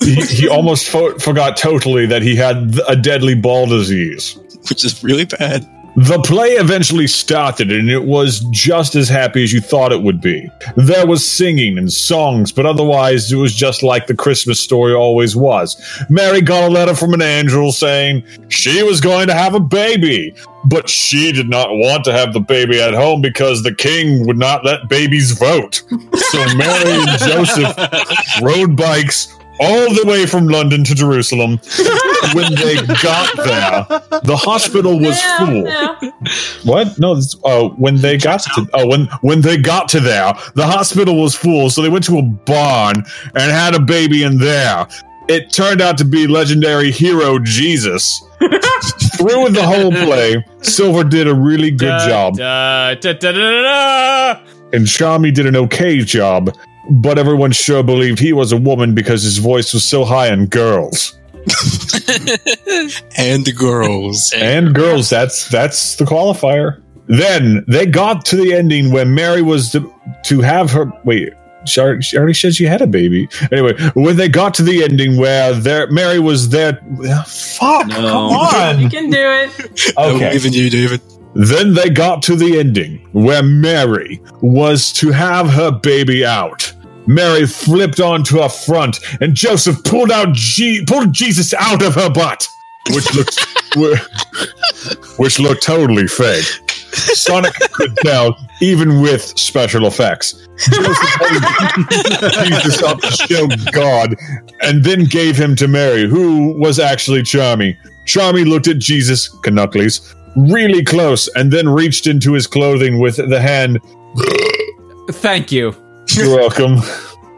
he, he almost fo- forgot totally that he had th- a deadly ball disease, which is really bad. The play eventually started, and it was just as happy as you thought it would be. There was singing and songs, but otherwise, it was just like the Christmas story always was. Mary got a letter from an angel saying she was going to have a baby, but she did not want to have the baby at home because the king would not let babies vote. So Mary and Joseph rode bikes all the way from London to Jerusalem. when they got there, the hospital was full. What? No, this, uh, when they got to oh when when they got to there, the hospital was full, so they went to a barn and had a baby in there. It turned out to be legendary hero Jesus. Through the whole play, Silver did a really good job, Da, da, da, da, da, da. and Charmy did an okay job. But everyone sure believed he was a woman because his voice was so high on girls and girls and girls. That's that's the qualifier. Then they got to the ending where Mary was to, to have her. Wait, she already, she already said she had a baby. Anyway, when they got to the ending where there, Mary was there. Fuck, come on. You can do it. Okay. believe in you, David. Then they got to the ending where Mary was to have her baby out. Mary flipped onto her front, and Joseph pulled out G- pulled Jesus out of her butt, which looked which looked totally fake. Sonic could tell, even with special effects. Joseph held Jesus up to show God, and then gave him to Mary, who was actually Charmy. Charmy looked at Jesus, Knuckles, really close, and then reached into his clothing with the hand. Thank you. You're welcome.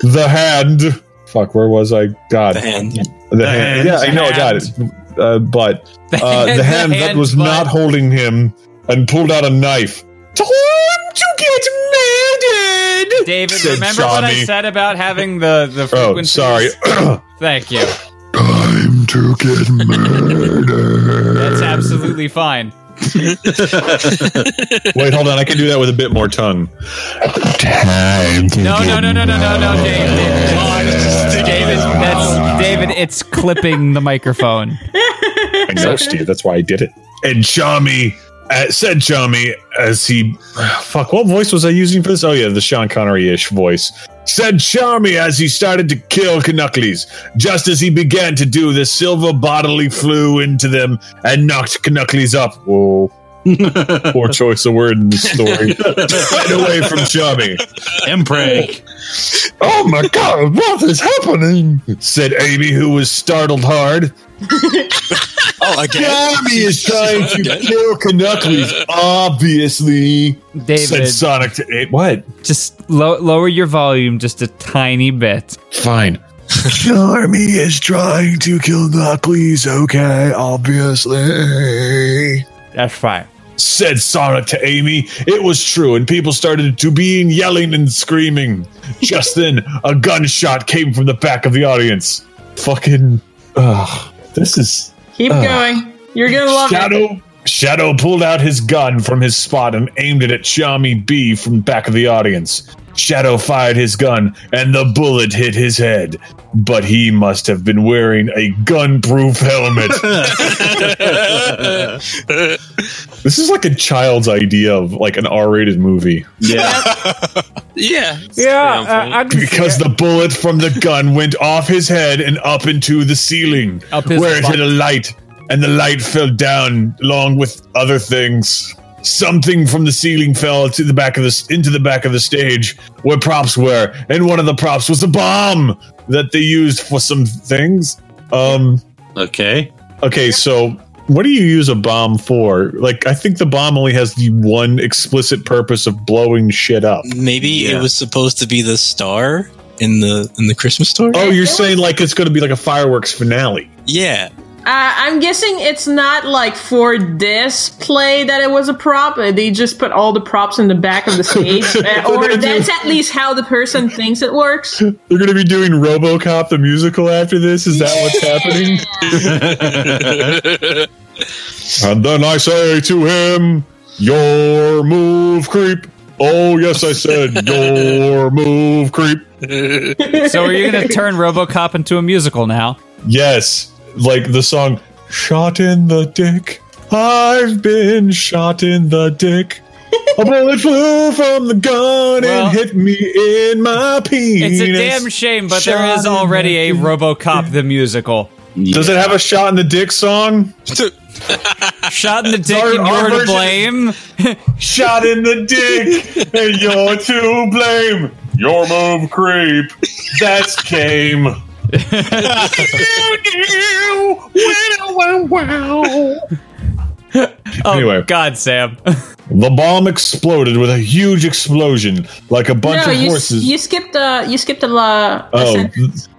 The hand. Fuck, where was I? God. The hand. The, The hand. hand, Yeah, I know, I got it. Uh, but The uh, hand- the the hand that was but- not holding him and pulled out a knife. Time to get murdered! David, said remember what I said about having the the Oh, frequencies? sorry. Thank you. Time to get murdered. That's absolutely fine. Wait, hold on. I can do that with a bit more tongue. Time to No, no, get no, no, no, no, no, David. David, that's David. It's clipping the microphone. I know, Steve. That's why I did it. And Charmy uh, said Charmy as he. Fuck, what voice was I using for this? Oh, yeah, the Sean Connery ish voice. Said Charmy as he started to kill Knuckles. Just as he began to do, the silver bodily flew into them and knocked Knuckles up. Whoa. Poor choice of word in the story. Get away from Charmy. Imprank. Oh my god, what is happening? Said Amy, who was startled hard. Oh, again? Charmy is trying to kill Knuckles, obviously. David. Said Sonic to eight. What? Just lo- lower your volume just a tiny bit. Fine. Charmy is trying to kill Knuckles, okay, obviously. That's fine. said Sonic to Amy. It was true, and people started to be yelling and screaming. Just then, a gunshot came from the back of the audience. Fucking, ugh, this is. Keep ugh. going. You're gonna love it. Shadow Shadow pulled out his gun from his spot and aimed it at Charmy Bee from back of the audience. Shadow fired his gun and the bullet hit his head, but he must have been wearing a gun-proof helmet. this is like a child's idea of like an R-rated movie. Yeah. yeah. Yeah, uh, because the bullet from the gun went off his head and up into the ceiling, his where it hit a light, and the light fell down along with other things. Something from the ceiling fell to the back of the into the back of the stage where props were, and one of the props was a bomb that they used for some things. Um. Okay. Okay. So. What do you use a bomb for? Like, I think the bomb only has the one explicit purpose of blowing shit up. Maybe it was supposed to be the star in the in the Christmas story. Oh, you're saying like it's going to be like a fireworks finale? Yeah. Uh, I'm guessing it's not like for this play that it was a prop. Uh, They just put all the props in the back of the stage, Uh, or that's at least how the person thinks it works. They're going to be doing RoboCop the musical after this. Is that what's happening? and then I say to him, "Your move, creep." Oh yes, I said your move, creep. so are you going to turn RoboCop into a musical now? Yes, like the song "Shot in the Dick." I've been shot in the dick. A bullet flew from the gun Well, and hit me in my penis. It's a damn shame, but there Shot is in the already a RoboCop the musical. Does it have a shot in the dick song? Shot in the dick Our- and you're to version- blame. Shot in the dick and you're to blame. Your move, creep. That's game. Oh, Anyway. God, Sam. The bomb exploded with a huge explosion, like a bunch no, of you, horses. you skipped the you skipped the la. Oh, th-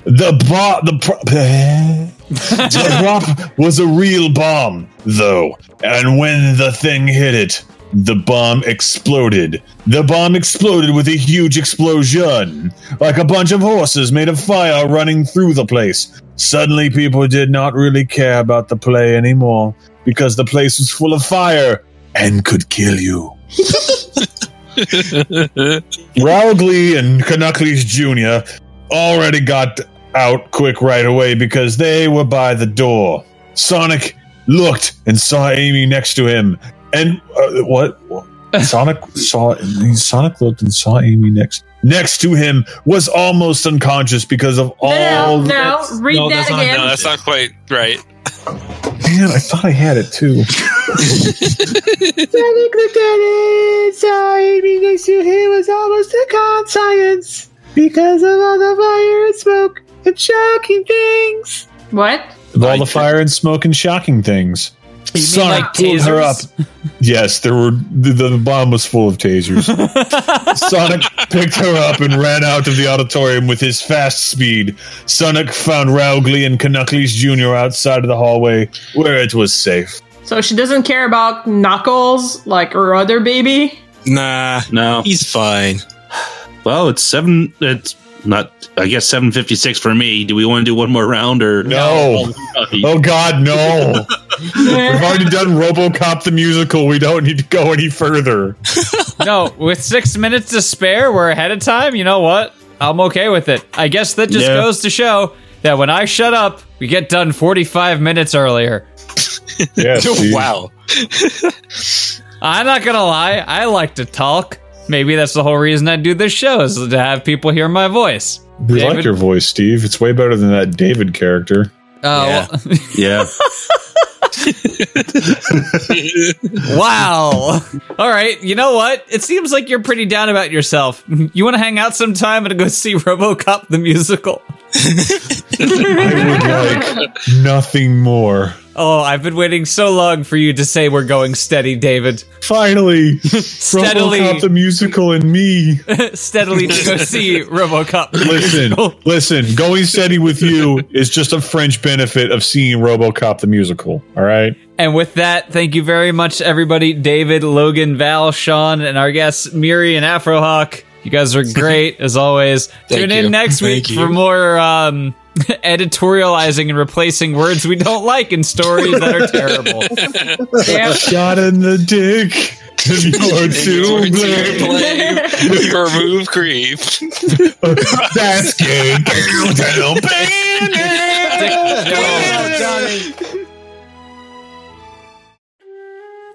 the bomb, the, pro- the prop was a real bomb, though. And when the thing hit it, the bomb exploded. The bomb exploded with a huge explosion, like a bunch of horses made of fire running through the place. Suddenly, people did not really care about the play anymore because the place was full of fire and could kill you. Rowley and Canuckles Jr. already got out quick right away because they were by the door. Sonic looked and saw Amy next to him. And uh, what? Sonic saw Sonic looked and saw Amy next next to him was almost unconscious because of all no, the- no, read no, that that's not, again. no, that's not quite right. Man, I thought I had it too. Sonic looked at it, saw Amy next to him was almost unconscious because of all the fire and smoke and shocking things. What? Of all the fire and smoke and shocking things. You mean Sonic like pulled her up. Yes, there were the, the bomb was full of tasers. Sonic picked her up and ran out of the auditorium with his fast speed. Sonic found Rowley and Canuckles Jr. outside of the hallway where it was safe. So she doesn't care about Knuckles like her other baby. Nah, no, he's fine. Well, it's seven. It's not. I guess seven fifty six for me. Do we want to do one more round or No. Oh God, no! We've already done RoboCop the musical. We don't need to go any further. no, with six minutes to spare, we're ahead of time. You know what? I'm okay with it. I guess that just Yeah. goes to show that when I shut up, we get done 45 minutes earlier. Yes. wow. I'm not gonna lie, I like to talk. Maybe that's the whole reason I do this show is to have people hear my voice. We David? like your voice, Steve. It's way better than that David character. Oh, Yeah. well- Yeah. wow. All right. You know what? It seems like you're pretty down about yourself. You want to hang out sometime and go see RoboCop the musical? I would like nothing more. Oh, I've been waiting so long for you to say we're going steady, David. Finally, Steadily. RoboCop the musical and me. Steadily to go see RoboCop. the Listen, musical. listen. Going steady with you is just a fringe benefit of seeing RoboCop the musical. All right. And with that, thank you very much, everybody. David, Logan, Val, Sean, and our guests, Miri and Afrohawk. You guys are great as always. Thank Tune you. in next week Thank for you. more um, editorializing and replacing words we don't like in stories that are terrible. Yeah. Shot in the dick. And you're too blame. Your move creep. That's good. Down,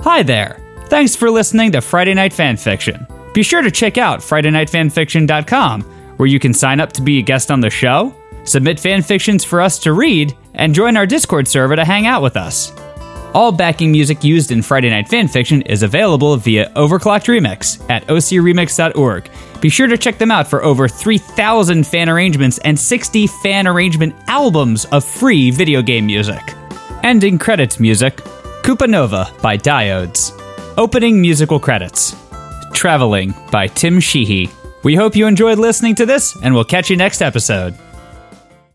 Hi there. Thanks for listening to Friday Night Fanfiction. Be sure to check out FridayNightFanfiction.com, where you can sign up to be a guest on the show, submit fan fictions for us to read, and join our Discord server to hang out with us. All backing music used in Friday Night Fanfiction is available via Overclocked Remix at ocremix.org. Be sure to check them out for over 3,000 fan arrangements and 60 fan arrangement albums of free video game music. Ending credits music Koopa Nova by Diodes. Opening musical credits Traveling by Tim Sheehy. We hope you enjoyed listening to this, and we'll catch you next episode.